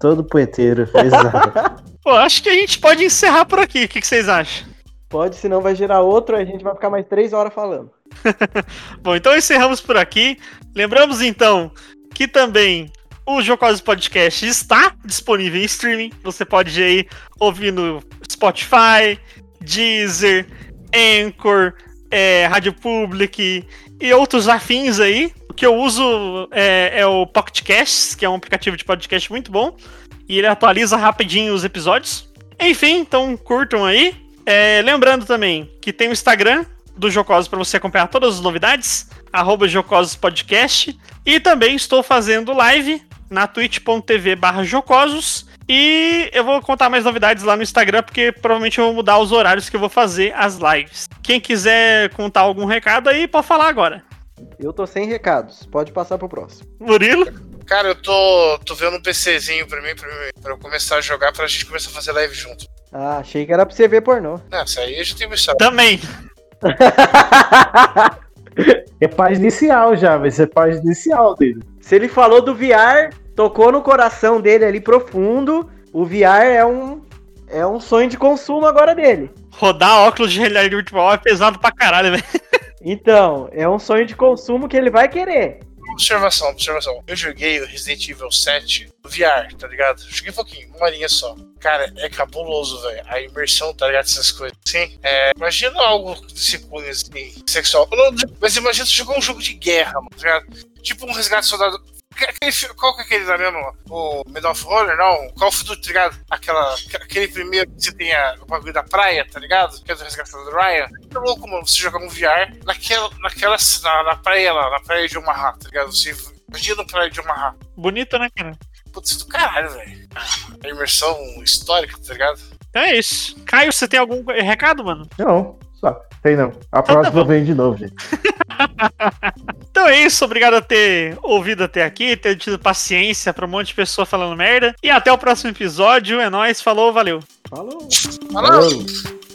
todo poeteiro, exato. Pô, acho que a gente pode encerrar por aqui. O que, que vocês acham? Pode, senão vai gerar outro e a gente vai ficar mais três horas falando. Bom, então encerramos por aqui. Lembramos então que também o Jocosos Podcast está disponível em streaming. Você pode ir aí ouvir no Spotify, Deezer, Anchor, é, Rádio Public e outros afins aí. O que eu uso é, é o Pocket que é um aplicativo de podcast muito bom. E ele atualiza rapidinho os episódios. Enfim, então curtam aí. É, lembrando também que tem o Instagram do Jocosos para você acompanhar todas as novidades, arroba Jocosos Podcast. E também estou fazendo live na twitch.tv barra Jocosos. E eu vou contar mais novidades lá no Instagram, porque provavelmente eu vou mudar os horários que eu vou fazer as lives. Quem quiser contar algum recado aí, pode falar agora. Eu tô sem recados, pode passar pro próximo. Murilo? Cara, eu tô, tô vendo um PCzinho pra mim, pra mim, pra eu começar a jogar, pra gente começar a fazer live junto. Ah, achei que era pra você ver pornô. Não, isso aí eu já tenho visto. Também. é paz inicial já, vai ser paz inicial dele. Se ele falou do VR, tocou no coração dele ali profundo. O VR é um, é um sonho de consumo agora dele. Rodar óculos de realidade virtual é pesado pra caralho, velho. Então, é um sonho de consumo que ele vai querer. Observação, observação. Eu joguei o Resident Evil 7 no VR, tá ligado? Joguei um pouquinho, uma horinha só. Cara, é cabuloso, velho. A imersão, tá ligado? Essas coisas assim. É, imagina algo desse cunho assim, sexual. Não- mas imagina você jogar um jogo de guerra, mano, tá ligado? Tipo um resgate soldado. Qual que é aquele lá mesmo? O Medal of Honor, não? Qual foi do, tá ligado? Aquela, aquele primeiro que você tem a, o bagulho da praia, tá ligado? Que é do resgate do Ryan. É louco, mano, você jogar um VR naquela, naquela na, na praia lá, na praia de Omaha, tá ligado? Você imagina a praia de Omaha. Bonito, né, cara? Putz, do caralho, velho. A imersão histórica, tá ligado? Então é isso. Caio, você tem algum recado, mano? Não, só. Tem não. A próxima vem de novo, gente. Então é isso, obrigado a ter ouvido até aqui, ter tido paciência pra um monte de pessoa falando merda. E até o próximo episódio. É nóis, falou, valeu. Falou. Falou! Falou.